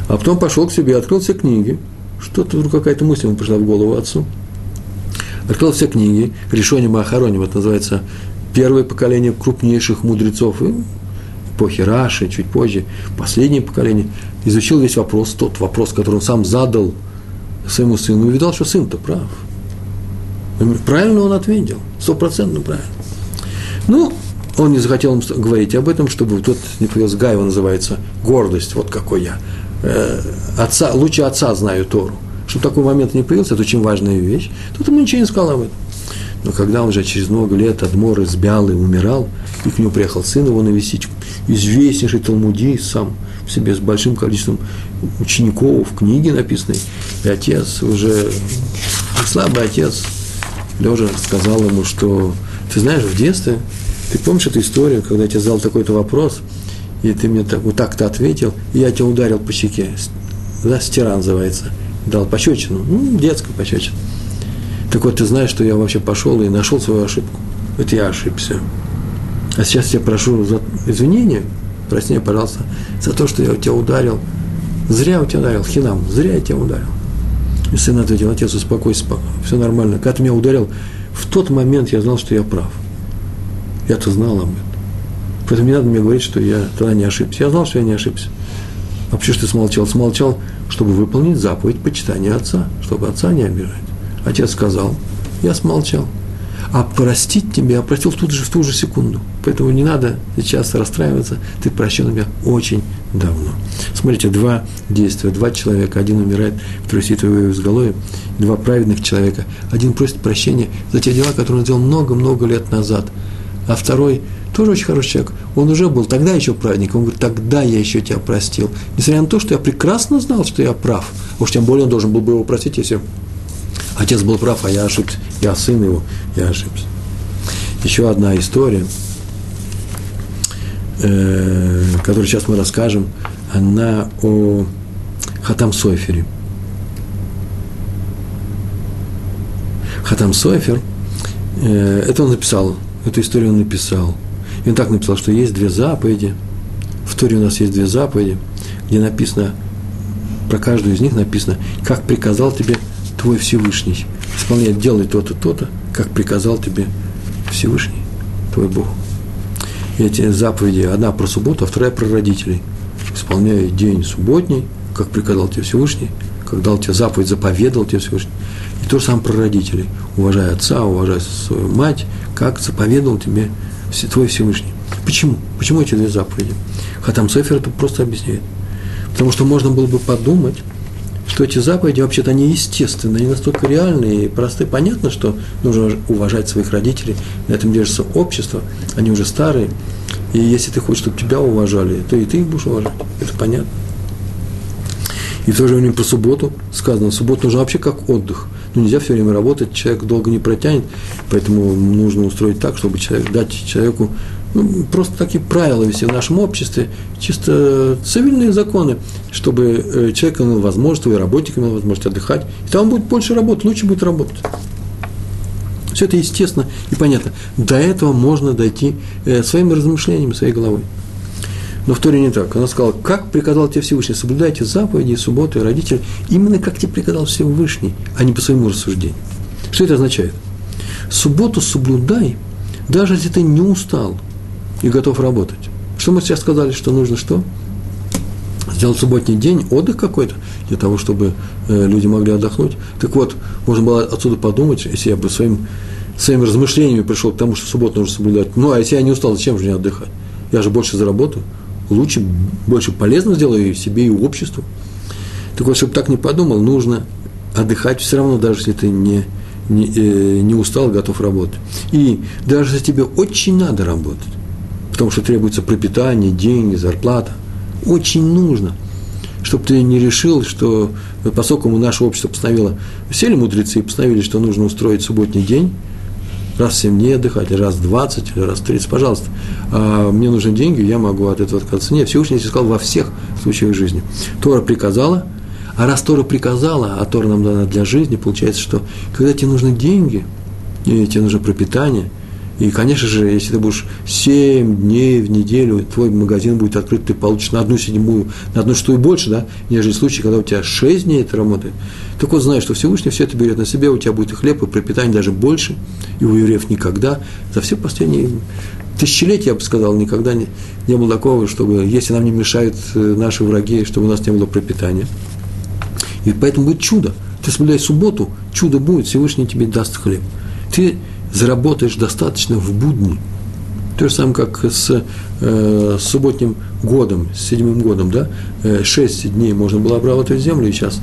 А потом пошел к себе, открыл все книги. Что-то вдруг какая-то мысль ему пришла в голову отцу – открыл все книги, Решоним и Ахароним, это называется первое поколение крупнейших мудрецов. Эпохи Раши, чуть позже, последнее поколение, изучил весь вопрос, тот вопрос, который он сам задал своему сыну, и видал, что сын-то прав. Правильно он ответил, стопроцентно правильно. Ну, он не захотел говорить об этом, чтобы тот не повез Гаева называется гордость, вот какой я. Э, отца, лучше отца знаю Тору чтобы такой момент не появился, это очень важная вещь, тут ему ничего не сказал об этом. Но когда уже через много лет Адмор из Бялы умирал, и к нему приехал сын его навестить, известнейший талмудист сам в себе с большим количеством учеников, книги написанной, и отец уже, слабый отец, лежа сказал ему, что ты знаешь, в детстве, ты помнишь эту историю, когда я тебе задал такой-то вопрос, и ты мне так, вот так-то ответил, и я тебя ударил по щеке, да, стира называется – дал пощечину, ну, детскую пощечину. Так вот, ты знаешь, что я вообще пошел и нашел свою ошибку. Это я ошибся. А сейчас я прошу за извинения, прости меня, пожалуйста, за то, что я тебя ударил. Зря у тебя ударил, хинам, зря я тебя ударил. И сын ответил, отец, успокойся, все нормально. Когда ты меня ударил, в тот момент я знал, что я прав. Я-то знал об этом. Поэтому не надо мне говорить, что я тогда не ошибся. Я знал, что я не ошибся. А почему ты смолчал? Смолчал, чтобы выполнить заповедь почитания отца, чтобы отца не обижать. Отец сказал, я смолчал. А простить тебя, я простил в ту же, в ту же секунду. Поэтому не надо сейчас расстраиваться, ты прощен меня очень давно. Смотрите, два действия, два человека, один умирает, второй сидит в изголовье, два праведных человека. Один просит прощения за те дела, которые он сделал много-много лет назад, а второй тоже очень хороший человек. Он уже был тогда еще праведник. Он говорит, тогда я еще тебя простил. Несмотря на то, что я прекрасно знал, что я прав. Уж тем более он должен был бы его простить, если отец был прав, а я ошибся. Я сын его, я ошибся. Еще одна история, э, которую сейчас мы расскажем, она о Хатам Сойфере. Хатам Сойфер, э, это он написал, эту историю он написал – он так написал, что есть две заповеди. В Торе у нас есть две заповеди, где написано, про каждую из них написано, как приказал тебе твой Всевышний. Исполнять, делай то-то, то-то, как приказал тебе Всевышний, твой Бог. И эти заповеди, одна про субботу, а вторая про родителей. Исполняй день субботний, как приказал тебе Всевышний, как дал тебе заповедь, заповедал тебе Всевышний. И то же самое про родителей. Уважай отца, уважай свою мать, как заповедал тебе твой Всевышний. Почему? Почему эти две заповеди? Хатам Сефер это просто объясняет. Потому что можно было бы подумать, что эти заповеди вообще-то они естественные, они настолько реальные и простые. Понятно, что нужно уважать своих родителей, на этом держится общество, они уже старые. И если ты хочешь, чтобы тебя уважали, то и ты их будешь уважать. Это понятно. И в то же время по субботу сказано, суббота нужна вообще как отдых. Ну, нельзя все время работать, человек долго не протянет, поэтому нужно устроить так, чтобы человек, дать человеку ну, просто такие правила вести в нашем обществе, чисто цивильные законы, чтобы э, человек имел возможность, твой работник имел возможность отдыхать, и там будет больше работать, лучше будет работать. Все это естественно и понятно. До этого можно дойти э, своими размышлениями, своей головой. Но в Торе не так. Она сказала, как приказал тебе Всевышний, соблюдайте заповеди, субботы, родители, именно как тебе приказал Всевышний, а не по своему рассуждению. Что это означает? Субботу соблюдай, даже если ты не устал и готов работать. Что мы сейчас сказали, что нужно что? Сделать субботний день, отдых какой-то, для того, чтобы э, люди могли отдохнуть. Так вот, можно было отсюда подумать, если я бы своим, своими размышлениями пришел к тому, что субботу нужно соблюдать. Ну, а если я не устал, зачем же мне отдыхать? Я же больше заработаю лучше, больше полезно сделаю и себе, и обществу. Так вот, чтобы так не подумал, нужно отдыхать все равно, даже если ты не, не, э, не устал, готов работать. И даже если тебе очень надо работать, потому что требуется пропитание, деньги, зарплата, очень нужно, чтобы ты не решил, что поскольку наше общество постановило, сели мудрецы и постановили, что нужно устроить субботний день, раз в 7 дней отдыхать, или раз в 20, или раз в 30, пожалуйста. А мне нужны деньги, я могу от этого отказаться. Нет, Всевышний сказал во всех случаях жизни. Тора приказала, а раз Тора приказала, а Тора нам дана для жизни, получается, что когда тебе нужны деньги, и тебе нужно пропитание – и, конечно же, если ты будешь 7 дней в неделю, твой магазин будет открыт, ты получишь на одну седьмую, на одну шестую больше, да, нежели в случае, когда у тебя 6 дней это работает. Так вот, знаешь, что Всевышний все это берет на себя, у тебя будет и хлеб, и пропитание даже больше, и у евреев никогда, за все последние тысячелетия, я бы сказал, никогда не, не было такого, чтобы, если нам не мешают э, наши враги, чтобы у нас не было пропитания. И поэтому будет чудо. Ты соблюдай субботу, чудо будет, Всевышний тебе даст хлеб. Ты заработаешь достаточно в будни. То же самое, как с, э, субботним годом, с седьмым годом, да, э, шесть дней можно было обрабатывать землю сейчас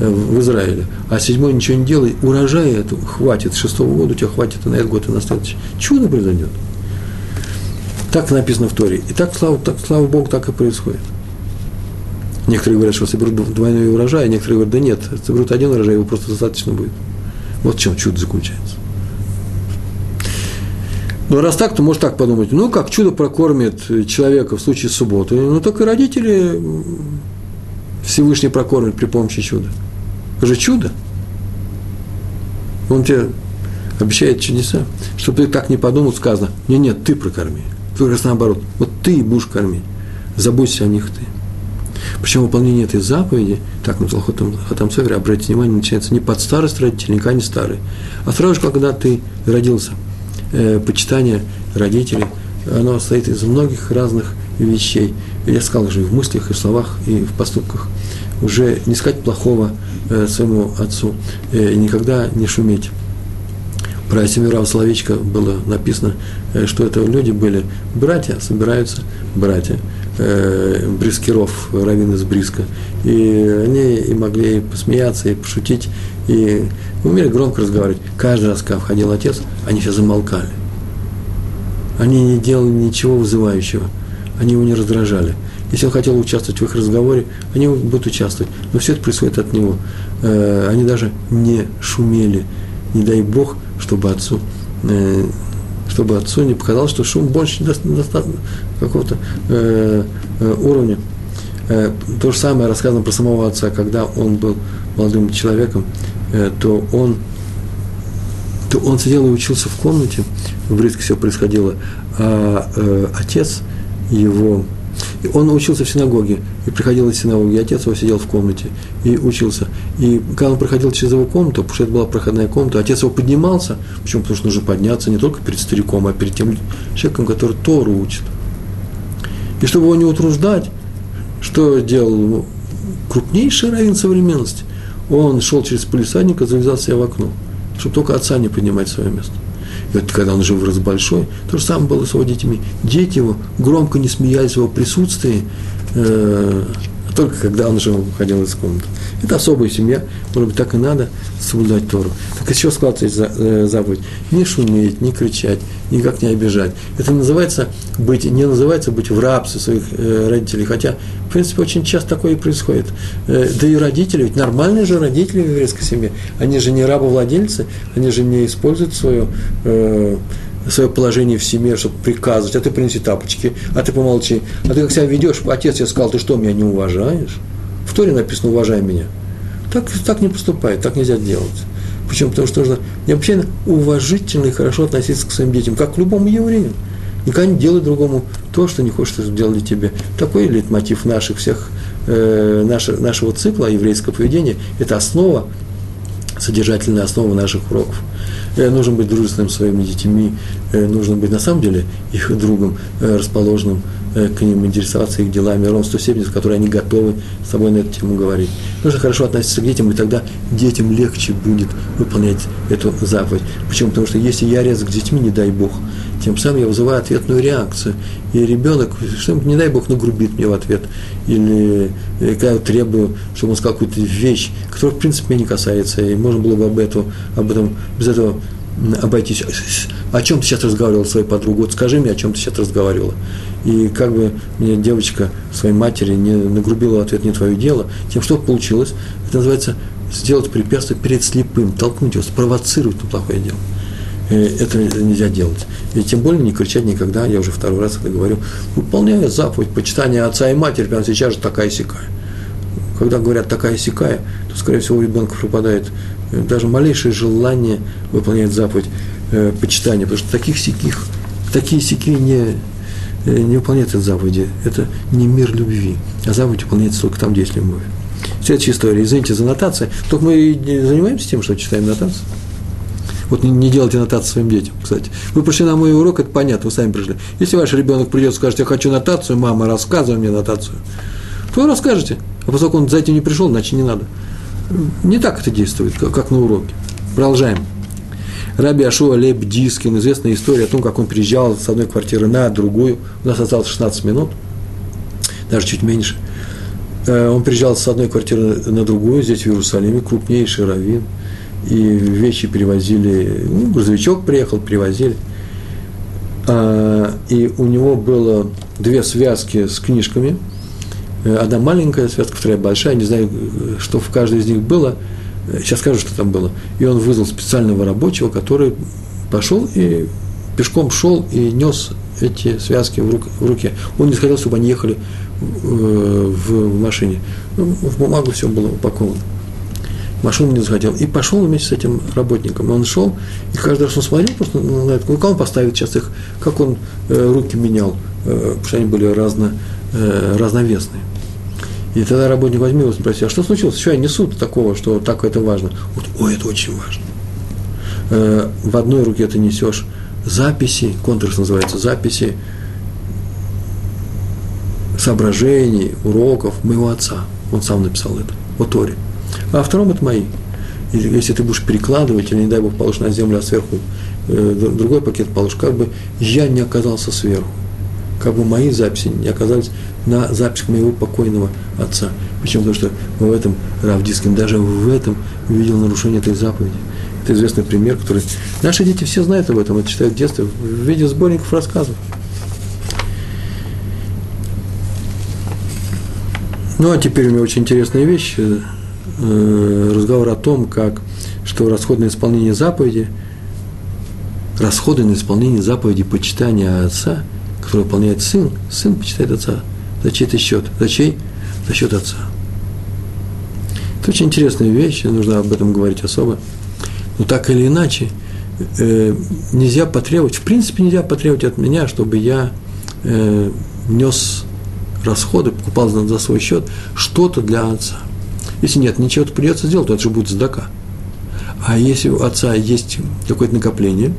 э, в Израиле, а седьмой ничего не делай, урожая это хватит, шестого года у тебя хватит и на этот год, и на следующий. Чудо произойдет. Так написано в Торе. И так, слава, так, слава Богу, так и происходит. Некоторые говорят, что соберут двойной урожай, а некоторые говорят, да нет, соберут один урожай, его просто достаточно будет. Вот в чем чудо заключается. Но раз так, то может так подумать, ну, как чудо прокормит человека в случае субботы, ну, только и родители Всевышний прокормит при помощи чуда. Это же чудо. Он тебе обещает чудеса. Чтобы ты так не подумал, сказано, нет, нет, ты прокорми. Только раз наоборот, вот ты будешь кормить. Заботься о них ты. Причем выполнение этой заповеди, так на Хатам, Хатам Софер, обратите внимание, начинается не под старость родителей, никогда не старый, а сразу же, когда ты родился – э, почитание родителей, оно состоит из многих разных вещей. я сказал уже и в мыслях, и в словах, и в поступках, уже не сказать плохого э, своему отцу, э, и никогда не шуметь. Про Семирава Соловечка было написано, э, что это люди были братья, собираются братья, э, Брискиров, раввин из Бриска, и они и могли и посмеяться, и пошутить, и умели громко разговаривать. Каждый раз, когда входил отец, они все замолкали. Они не делали ничего вызывающего, они его не раздражали. Если он хотел участвовать в их разговоре, они будут участвовать. Но все это происходит от него. Э, они даже не шумели. Не дай Бог, чтобы отцу, э, чтобы отцу не показалось, что шум больше достаточно какого-то э, уровня. То же самое рассказано про самого отца, когда он был молодым человеком, то он, то он сидел и учился в комнате, в Бриске все происходило, а отец его он учился в синагоге, и приходил из синагоги, и отец его сидел в комнате и учился. И когда он проходил через его комнату, потому что это была проходная комната, отец его поднимался, почему? Потому что нужно подняться не только перед стариком, а перед тем человеком, который Тору учит. И чтобы его не утруждать, что делал крупнейший раввин современности? Он шел через полисадника, завязал себя в окно, чтобы только отца не поднимать свое место. И вот когда он уже вырос большой, то же самое было с его детьми. Дети его громко не смеялись в его присутствии, э, только когда он уже уходил из комнаты. Это особая семья, может быть, так и надо соблюдать Тору. Так еще складывается э, заповедь. Не шуметь, не кричать, никак не обижать. Это называется быть, не называется быть в рабстве своих э, родителей, хотя, в принципе, очень часто такое и происходит. Э, да и родители, ведь нормальные же родители в еврейской семье, они же не рабовладельцы, они же не используют свою свое положение в семье, чтобы приказывать, а ты принеси тапочки, а ты помолчи, а ты как себя ведешь, отец тебе сказал, ты что, меня не уважаешь? В Торе написано «уважай меня». Так, так не поступает, так нельзя делать. Почему? Потому что нужно необычайно уважительно и хорошо относиться к своим детям, как к любому еврею. Никогда не делай другому то, что не хочешь, чтобы сделали тебе. Такой лейтмотив наших всех, э, нашего, нашего цикла еврейского поведения – это основа, содержательная основа наших уроков. Э, нужно быть дружественным своими детьми, э, нужно быть на самом деле их другом, э, расположенным к ним, интересоваться их делами, ровно той степени, которой они готовы с тобой на эту тему говорить. Нужно хорошо относиться к детям, и тогда детям легче будет выполнять эту заповедь. Почему? Потому что если я резок с детьми, не дай Бог, тем самым я вызываю ответную реакцию. И ребенок, что не дай Бог, нагрубит мне в ответ. Или когда я требую, чтобы он сказал какую-то вещь, которая, в принципе, меня не касается. И можно было бы об этом, об этом без этого обойтись. О чем ты сейчас разговаривала с своей подругой? Вот скажи мне, о чем ты сейчас разговаривала. И как бы мне девочка своей матери не нагрубила ответ не твое дело, тем что получилось, это называется сделать препятствие перед слепым, толкнуть его, спровоцировать на плохое дело. Э, это нельзя делать. И тем более не кричать никогда, я уже второй раз это говорю, выполняя заповедь почитания отца и матери, прямо сейчас же такая сякая. Когда говорят такая сякая, то, скорее всего, у ребенка пропадает э, даже малейшее желание выполнять заповедь э, почитания, потому что таких сяких, такие сяки не, э, не выполняют эти заповеди. Это не мир любви, а заповедь выполняется только там, где есть любовь. Следующая история. Извините за нотации. Только мы занимаемся тем, что читаем нотации. Вот не, не делайте нотации своим детям, кстати. Вы пришли на мой урок, это понятно, вы сами пришли. Если ваш ребенок придет и скажет, я хочу нотацию, мама, рассказывай мне нотацию, то вы расскажете. А поскольку он за этим не пришел, значит не надо. Не так это действует, как, на уроке. Продолжаем. Раби Ашуа Леб Дискин, известная история о том, как он переезжал с одной квартиры на другую. У нас осталось 16 минут, даже чуть меньше. Э, он приезжал с одной квартиры на другую, здесь в Иерусалиме, крупнейший раввин – и вещи перевозили, ну, грузовичок приехал, привозили. А, и у него было две связки с книжками, одна маленькая связка, вторая большая, не знаю, что в каждой из них было, сейчас скажу, что там было. И он вызвал специального рабочего, который пошел и пешком шел и нес эти связки в, рук, в руке. Он не хотел, чтобы они ехали в, в машине. Ну, в бумагу все было упаковано машину не захотел. И пошел вместе с этим работником. Он шел, и каждый раз он смотрел просто на это, ну, как он поставит сейчас их, как он э, руки менял, э, потому что они были разно, э, разновесные. И тогда работник возьми его спросил, а что случилось? Что я несу такого, что так это важно? Вот, ой, это очень важно. Э, в одной руке ты несешь записи, контракт называется записи, соображений, уроков моего отца. Он сам написал это, о Торе. А втором это мои. Если ты будешь перекладывать, или, не дай Бог, положишь на землю, а сверху э, другой пакет положишь, как бы я не оказался сверху. Как бы мои записи не оказались на запись моего покойного отца. Почему? Потому что в этом Равдискин, даже в этом видел нарушение этой заповеди. Это известный пример, который... Наши дети все знают об этом, это читают в детстве, в виде сборников рассказов. Ну, а теперь у меня очень интересная вещь. Э, разговор о том, как, что расходы на исполнение заповеди, расходы на исполнение заповеди почитания отца, который выполняет сын, сын почитает отца. За чей-то счет. За чей? За счет отца. Это очень интересная вещь, нужно об этом говорить особо. Но так или иначе, э, нельзя потребовать, в принципе, нельзя потребовать от меня, чтобы я э, нес расходы, покупал за свой счет что-то для отца. Если нет, ничего, то придется сделать, то это же будет сдака. А если у отца есть какое-то накопление,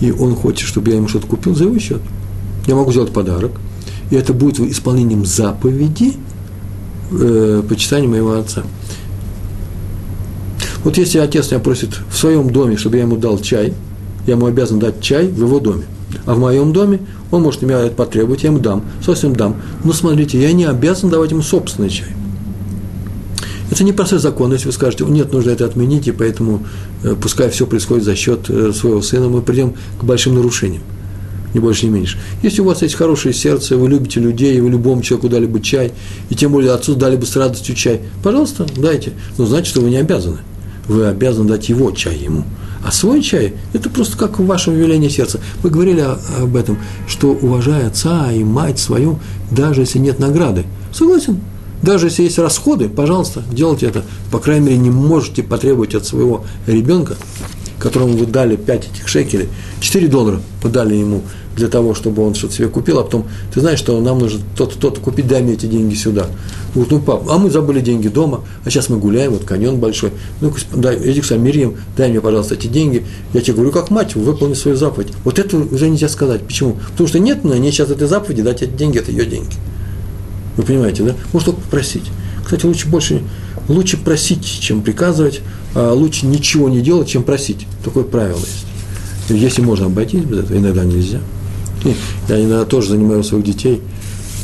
и он хочет, чтобы я ему что-то купил за его счет, я могу сделать подарок, и это будет исполнением заповеди э, почитания моего отца. Вот если отец меня просит в своем доме, чтобы я ему дал чай, я ему обязан дать чай в его доме. А в моем доме он может меня это потребовать, я ему дам, собственно дам. Но смотрите, я не обязан давать ему собственный чай. Это не простой закон, если вы скажете, нет, нужно это отменить, и поэтому э, пускай все происходит за счет э, своего сына, мы придем к большим нарушениям, не больше, не меньше. Если у вас есть хорошее сердце, вы любите людей, вы любому человеку дали бы чай, и тем более отцу дали бы с радостью чай, пожалуйста, дайте. Но значит, что вы не обязаны. Вы обязаны дать его чай ему. А свой чай – это просто как в вашем велении сердца. Вы говорили об этом, что уважая отца и мать свою, даже если нет награды. Согласен? Даже если есть расходы, пожалуйста, делайте это. По крайней мере, не можете потребовать от своего ребенка, которому вы дали 5 этих шекелей, 4 доллара подали ему для того, чтобы он что-то себе купил, а потом, ты знаешь, что нам нужно то-то, то-то купить, дай мне эти деньги сюда. Вот, ну, пап, а мы забыли деньги дома, а сейчас мы гуляем, вот каньон большой. Ну, дай, иди к Мирьям, дай мне, пожалуйста, эти деньги. Я тебе говорю, как мать, выполни свою заповедь. Вот это уже нельзя сказать. Почему? Потому что нет на ней сейчас этой заповеди дать эти деньги, это ее деньги. Вы понимаете, да? Можно только попросить. Кстати, лучше больше, лучше просить, чем приказывать, а лучше ничего не делать, чем просить. Такое правило есть. Если можно обойтись без этого, иногда нельзя. Я иногда тоже занимаю своих детей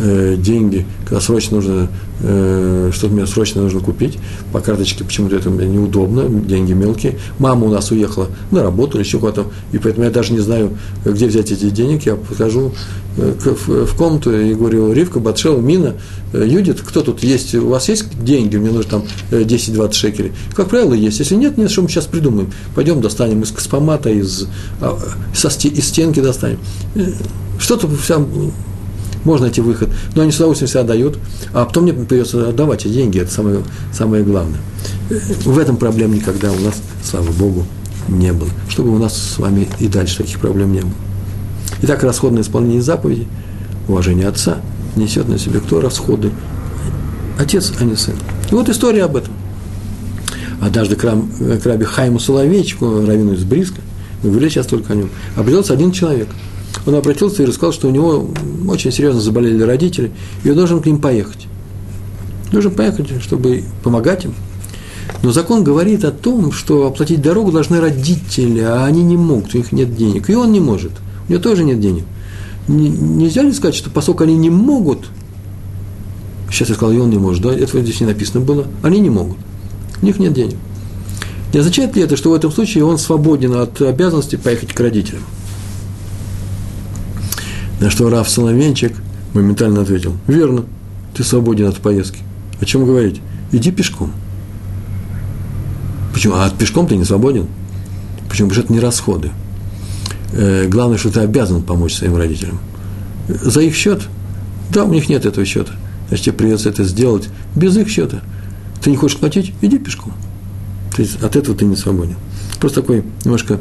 э, деньги, когда срочно нужно, э, что-то мне срочно нужно купить, по карточке почему-то это мне неудобно, деньги мелкие. Мама у нас уехала на работу или еще куда-то, и поэтому я даже не знаю, где взять эти денег. Я подхожу э, в, в комнату и говорю, Ривка, Батшел, Мина, э, Юдит, кто тут есть, у вас есть деньги, мне нужно там 10-20 э, шекелей. Как правило, есть. Если нет, нет, что мы сейчас придумаем. Пойдем достанем из космомата, из, а, со, из стенки достанем. Что-то вся можно найти выход. Но они с удовольствием себя дают, а потом мне придется отдавать эти деньги, это самое, самое главное. В этом проблем никогда у нас, слава Богу, не было. Чтобы у нас с вами и дальше таких проблем не было. Итак, расходное исполнение заповедей, уважение отца, несет на себе кто расходы? Отец, а не сын. И вот история об этом. Однажды к, рам, к Раби Хайму Соловейчику, раввину из Бриска, мы говорили сейчас только о нем, обрелся один человек – он обратился и рассказал, что у него очень серьезно заболели родители, и он должен к ним поехать. Должен поехать, чтобы помогать им. Но закон говорит о том, что оплатить дорогу должны родители, а они не могут, у них нет денег. И он не может, у него тоже нет денег. Нельзя ли сказать, что поскольку они не могут, сейчас я сказал, и он не может, да, этого здесь не написано было, они не могут, у них нет денег. Не означает ли это, что в этом случае он свободен от обязанности поехать к родителям? На что Раф Соловенчик моментально ответил, верно, ты свободен от поездки. О чем говорить? Иди пешком. Почему? А пешком ты не свободен? Почему? Потому что это не расходы. Э, главное, что ты обязан помочь своим родителям. За их счет? Да, у них нет этого счета. Значит, тебе придется это сделать без их счета. Ты не хочешь платить? Иди пешком. То есть от этого ты не свободен. Просто такой немножко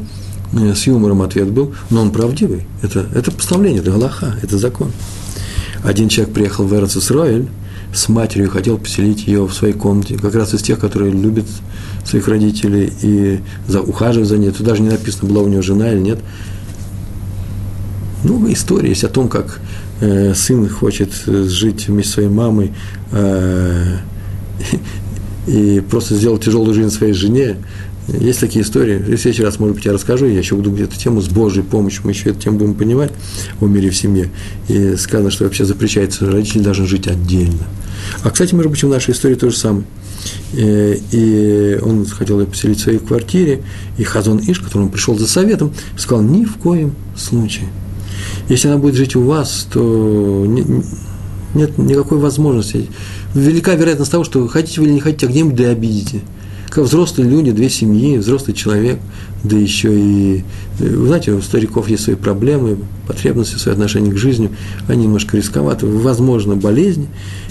с юмором ответ был, но он правдивый. Это, это постановление, это Галаха, это закон. Один человек приехал в Эрцисроэль с матерью хотел поселить ее в своей комнате, как раз из тех, которые любят своих родителей и за, ухаживают за ней. Тут даже не написано, была у нее жена или нет. Много историй есть о том, как э, сын хочет жить вместе с своей мамой э, и просто сделал тяжелую жизнь своей жене. Есть такие истории. В следующий раз, может быть, я расскажу, я еще буду эту тему с Божьей помощью, мы еще эту тему будем понимать о мире в семье. И сказано, что вообще запрещается, родители должны жить отдельно. А, кстати, может быть, в нашей истории то же самое. Э, и он хотел поселить в своей квартире, и Хазон Иш, которому пришел за советом, сказал, ни в коем случае. Если она будет жить у вас, то нет никакой возможности. Велика вероятность того, что хотите вы или не хотите, а где-нибудь да обидите. Как взрослые люди, две семьи, взрослый человек, да еще и, э, вы знаете, у стариков есть свои проблемы, потребности, свои отношения к жизни, они немножко рисковаты, возможно, болезни,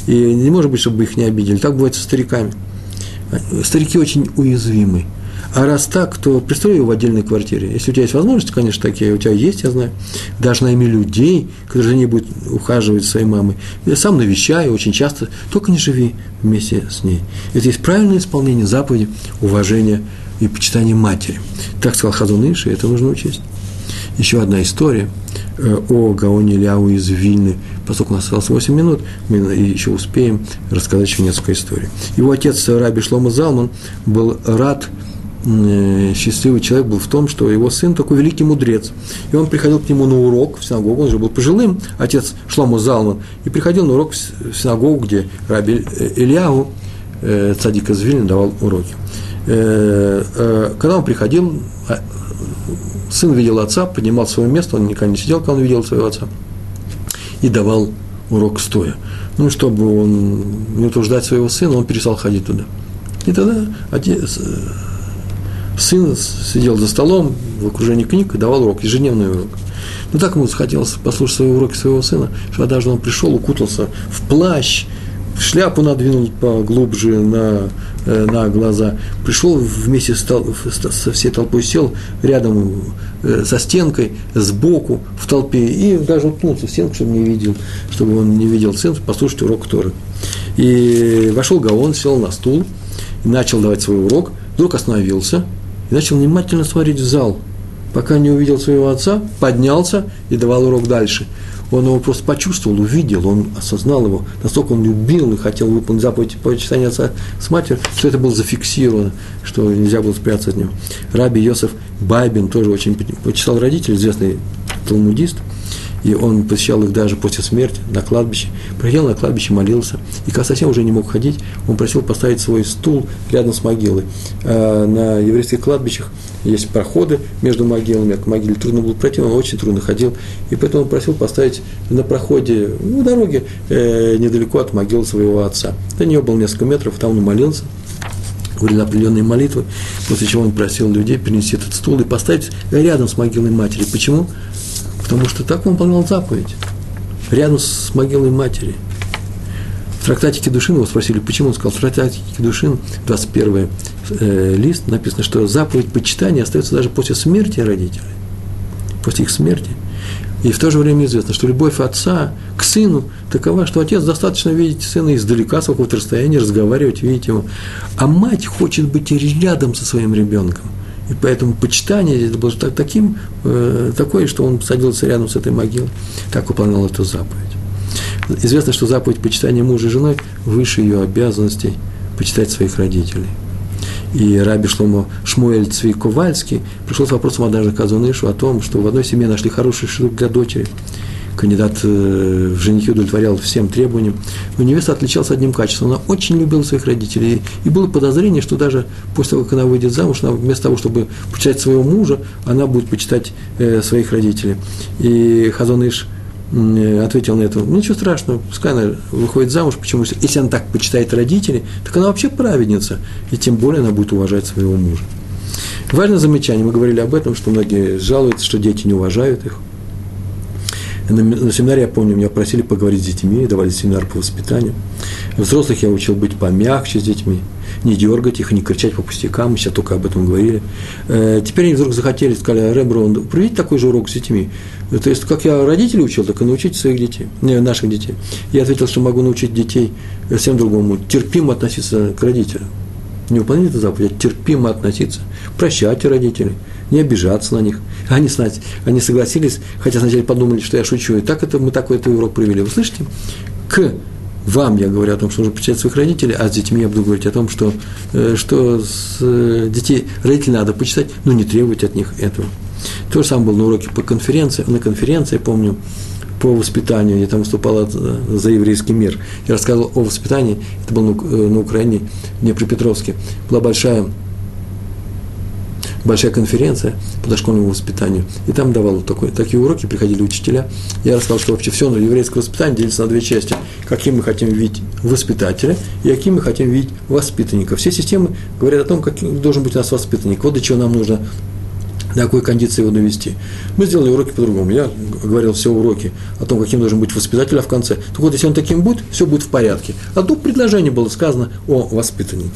и не может быть, чтобы их не обидели. Так бывает со стариками. Старики очень уязвимы. А раз так, то пристрой его в отдельной квартире. Если у тебя есть возможности, конечно, такие, у тебя есть, я знаю, даже найми людей, которые за ней будут ухаживать своей мамой. Я сам навещаю очень часто, только не живи вместе с ней. Это есть правильное исполнение заповеди уважения и почитания матери. Так сказал Хазун Иши, это нужно учесть. Еще одна история э, о Гаоне Ляу из Вильны. Поскольку у нас осталось 8 минут, мы еще успеем рассказать еще несколько историй. Его отец Раби Шлома Залман был рад счастливый человек был в том, что его сын такой великий мудрец. И он приходил к нему на урок в синагогу, он же был пожилым, отец Шлому Залман, и приходил на урок в синагогу, где Раби Ильягу, э, цадик из Вильна, давал уроки. Э, когда он приходил, а, сын видел отца, поднимал свое место, он никогда не сидел, когда он видел своего отца, и давал урок стоя. Ну, чтобы он не утруждать своего сына, он перестал ходить туда. И тогда отец, сын сидел за столом в окружении книг и давал урок, ежедневный урок. Но так ему захотелось послушать свои уроки своего сына, что однажды он пришел, укутался в плащ, шляпу надвинул поглубже на, э, на глаза, пришел вместе с, со всей толпой, сел рядом э, со стенкой, сбоку, в толпе, и даже уткнулся в стенку, чтобы не видел, чтобы он не видел сын, послушать урок Торы. И вошел Гаон, сел на стул, начал давать свой урок, вдруг остановился – и начал внимательно смотреть в зал, пока не увидел своего отца, поднялся и давал урок дальше. Он его просто почувствовал, увидел, он осознал его, настолько он любил и хотел выполнить заповедь почитания отца с матерью, что это было зафиксировано, что нельзя было спрятаться от него. Раби Йосеф Байбин тоже очень почитал родителей, известный талмудист – и он посещал их даже после смерти на кладбище. Приходил на кладбище, молился, и когда совсем уже не мог ходить, он просил поставить свой стул рядом с могилой. А на еврейских кладбищах есть проходы между могилами, к могиле трудно было пройти, он очень трудно ходил, и поэтому он просил поставить на проходе, ну, дороге, э, недалеко от могилы своего отца. До нее было несколько метров, там он молился, говорил определенные молитвы, после чего он просил людей перенести этот стул и поставить рядом с могилой матери. Почему? Потому что так он выполнял заповедь. Рядом с могилой матери. В трактатике Душин его спросили, почему он сказал, в трактатике Душин, 21 э, лист, написано, что заповедь почитания остается даже после смерти родителей. После их смерти. И в то же время известно, что любовь отца к сыну такова, что отец достаточно видеть сына издалека, с какого-то расстояния, разговаривать, видеть его. А мать хочет быть рядом со своим ребенком – и поэтому почитание это было так, таким, э, такое, что он садился рядом с этой могилой, так выполнял эту заповедь. Известно, что заповедь почитания мужа и женой выше ее обязанностей почитать своих родителей. И Раби Шломо Шмуэль Цви Ковальский пришел с вопросом однажды к Азунышу о том, что в одной семье нашли хороший шлюп для дочери – кандидат э, в женихи удовлетворял всем требованиям, но невеста отличалась одним качеством. Она очень любила своих родителей, и было подозрение, что даже после того, как она выйдет замуж, она вместо того, чтобы почитать своего мужа, она будет почитать э, своих родителей. И Хазоныш э, ответил на это, ну ничего страшного, пускай она выходит замуж, почему? Если она так почитает родителей, так она вообще праведница, и тем более она будет уважать своего мужа. Важное замечание, мы говорили об этом, что многие жалуются, что дети не уважают их – на, на семинаре, я помню, меня просили поговорить с детьми, давали семинар по воспитанию. Взрослых я учил быть помягче с детьми, не дергать их, не кричать по пустякам, мы сейчас только об этом говорили. Э, теперь они вдруг захотели, сказали, Ремброн, проведите такой же урок с детьми. То есть, как я родителей учил, так и научить своих детей, не, наших детей. Я ответил, что могу научить детей всем другому, терпимо относиться к родителям. Не выполнять эту заповедь, а терпимо относиться. Прощайте родителей, не обижаться на них. Они, знаете, они согласились, хотя сначала подумали, что я шучу. И так это, мы такой это урок провели. Вы слышите? К вам я говорю о том, что нужно почитать своих родителей, а с детьми я буду говорить о том, что, э, что с э, детей родителей надо почитать, но не требовать от них этого. То же самое было на уроке по конференции, на конференции, помню, по воспитанию, я там выступал за еврейский мир. Я рассказывал о воспитании, это было на Украине, в Днепропетровске. Была большая большая конференция по дошкольному воспитанию, и там давал такой, такие уроки, приходили учителя. Я рассказал, что вообще все еврейское воспитание делится на две части. Каким мы хотим видеть воспитателя и каким мы хотим видеть воспитанника. Все системы говорят о том, каким должен быть у нас воспитанник. Вот до чего нам нужно до какой кондиции его довести. Мы сделали уроки по-другому. Я говорил все уроки о том, каким должен быть воспитатель, а в конце. Так вот, если он таким будет, все будет в порядке. А тут предложение было сказано о воспитаннике.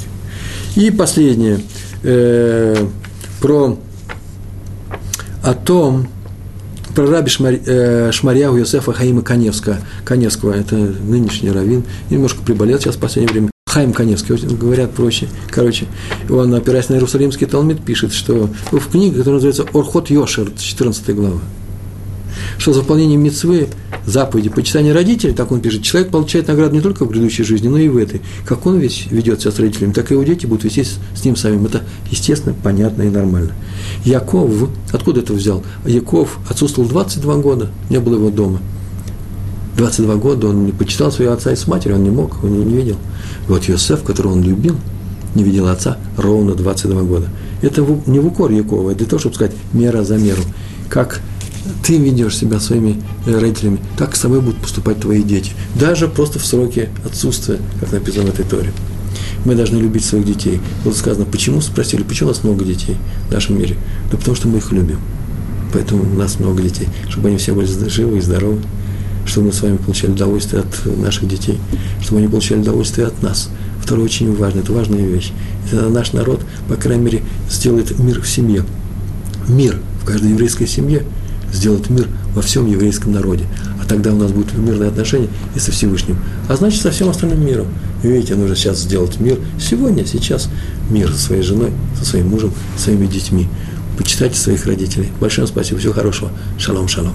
И последнее. Э, про о том, про раби Шмар, э, Шмарьяу Йосефа Хаима Каневского, Каневского, это нынешний раввин, немножко приболел сейчас в последнее время, Хайм Каневский, говорят проще. Короче, он, опираясь на Иерусалимский Талмит, пишет, что в книге, которая называется «Орхот Йошер», 14 глава, что за выполнение мецвы, заповеди, почитания родителей, так он пишет, человек получает награду не только в предыдущей жизни, но и в этой. Как он весь ведет себя с родителями, так и его дети будут вести с, ним самим. Это естественно, понятно и нормально. Яков, откуда это взял? Яков отсутствовал 22 года, не было его дома. 22 года он не почитал своего отца и с матерью, он не мог, он не видел. Вот Йосеф, которого он любил, не видел отца ровно 22 года. Это не в укор Якова, это для того, чтобы сказать мера за меру. Как ты ведешь себя своими э, родителями, так с тобой будут поступать твои дети. Даже просто в сроке отсутствия, как написано в этой торе. Мы должны любить своих детей. Вот сказано, почему, спросили, почему у нас много детей в нашем мире? Да потому что мы их любим. Поэтому у нас много детей, чтобы они все были живы и здоровы, чтобы мы с вами получали удовольствие от наших детей, чтобы они получали удовольствие от нас. Второе очень важно, это важная вещь. Это наш народ, по крайней мере, сделает мир в семье. Мир в каждой еврейской семье – сделать мир во всем еврейском народе. А тогда у нас будут мирные отношения и со Всевышним. А значит, со всем остальным миром. И видите, нужно сейчас сделать мир. Сегодня, сейчас мир со своей женой, со своим мужем, своими детьми. Почитайте своих родителей. Большое спасибо. Всего хорошего. Шалом, шалом.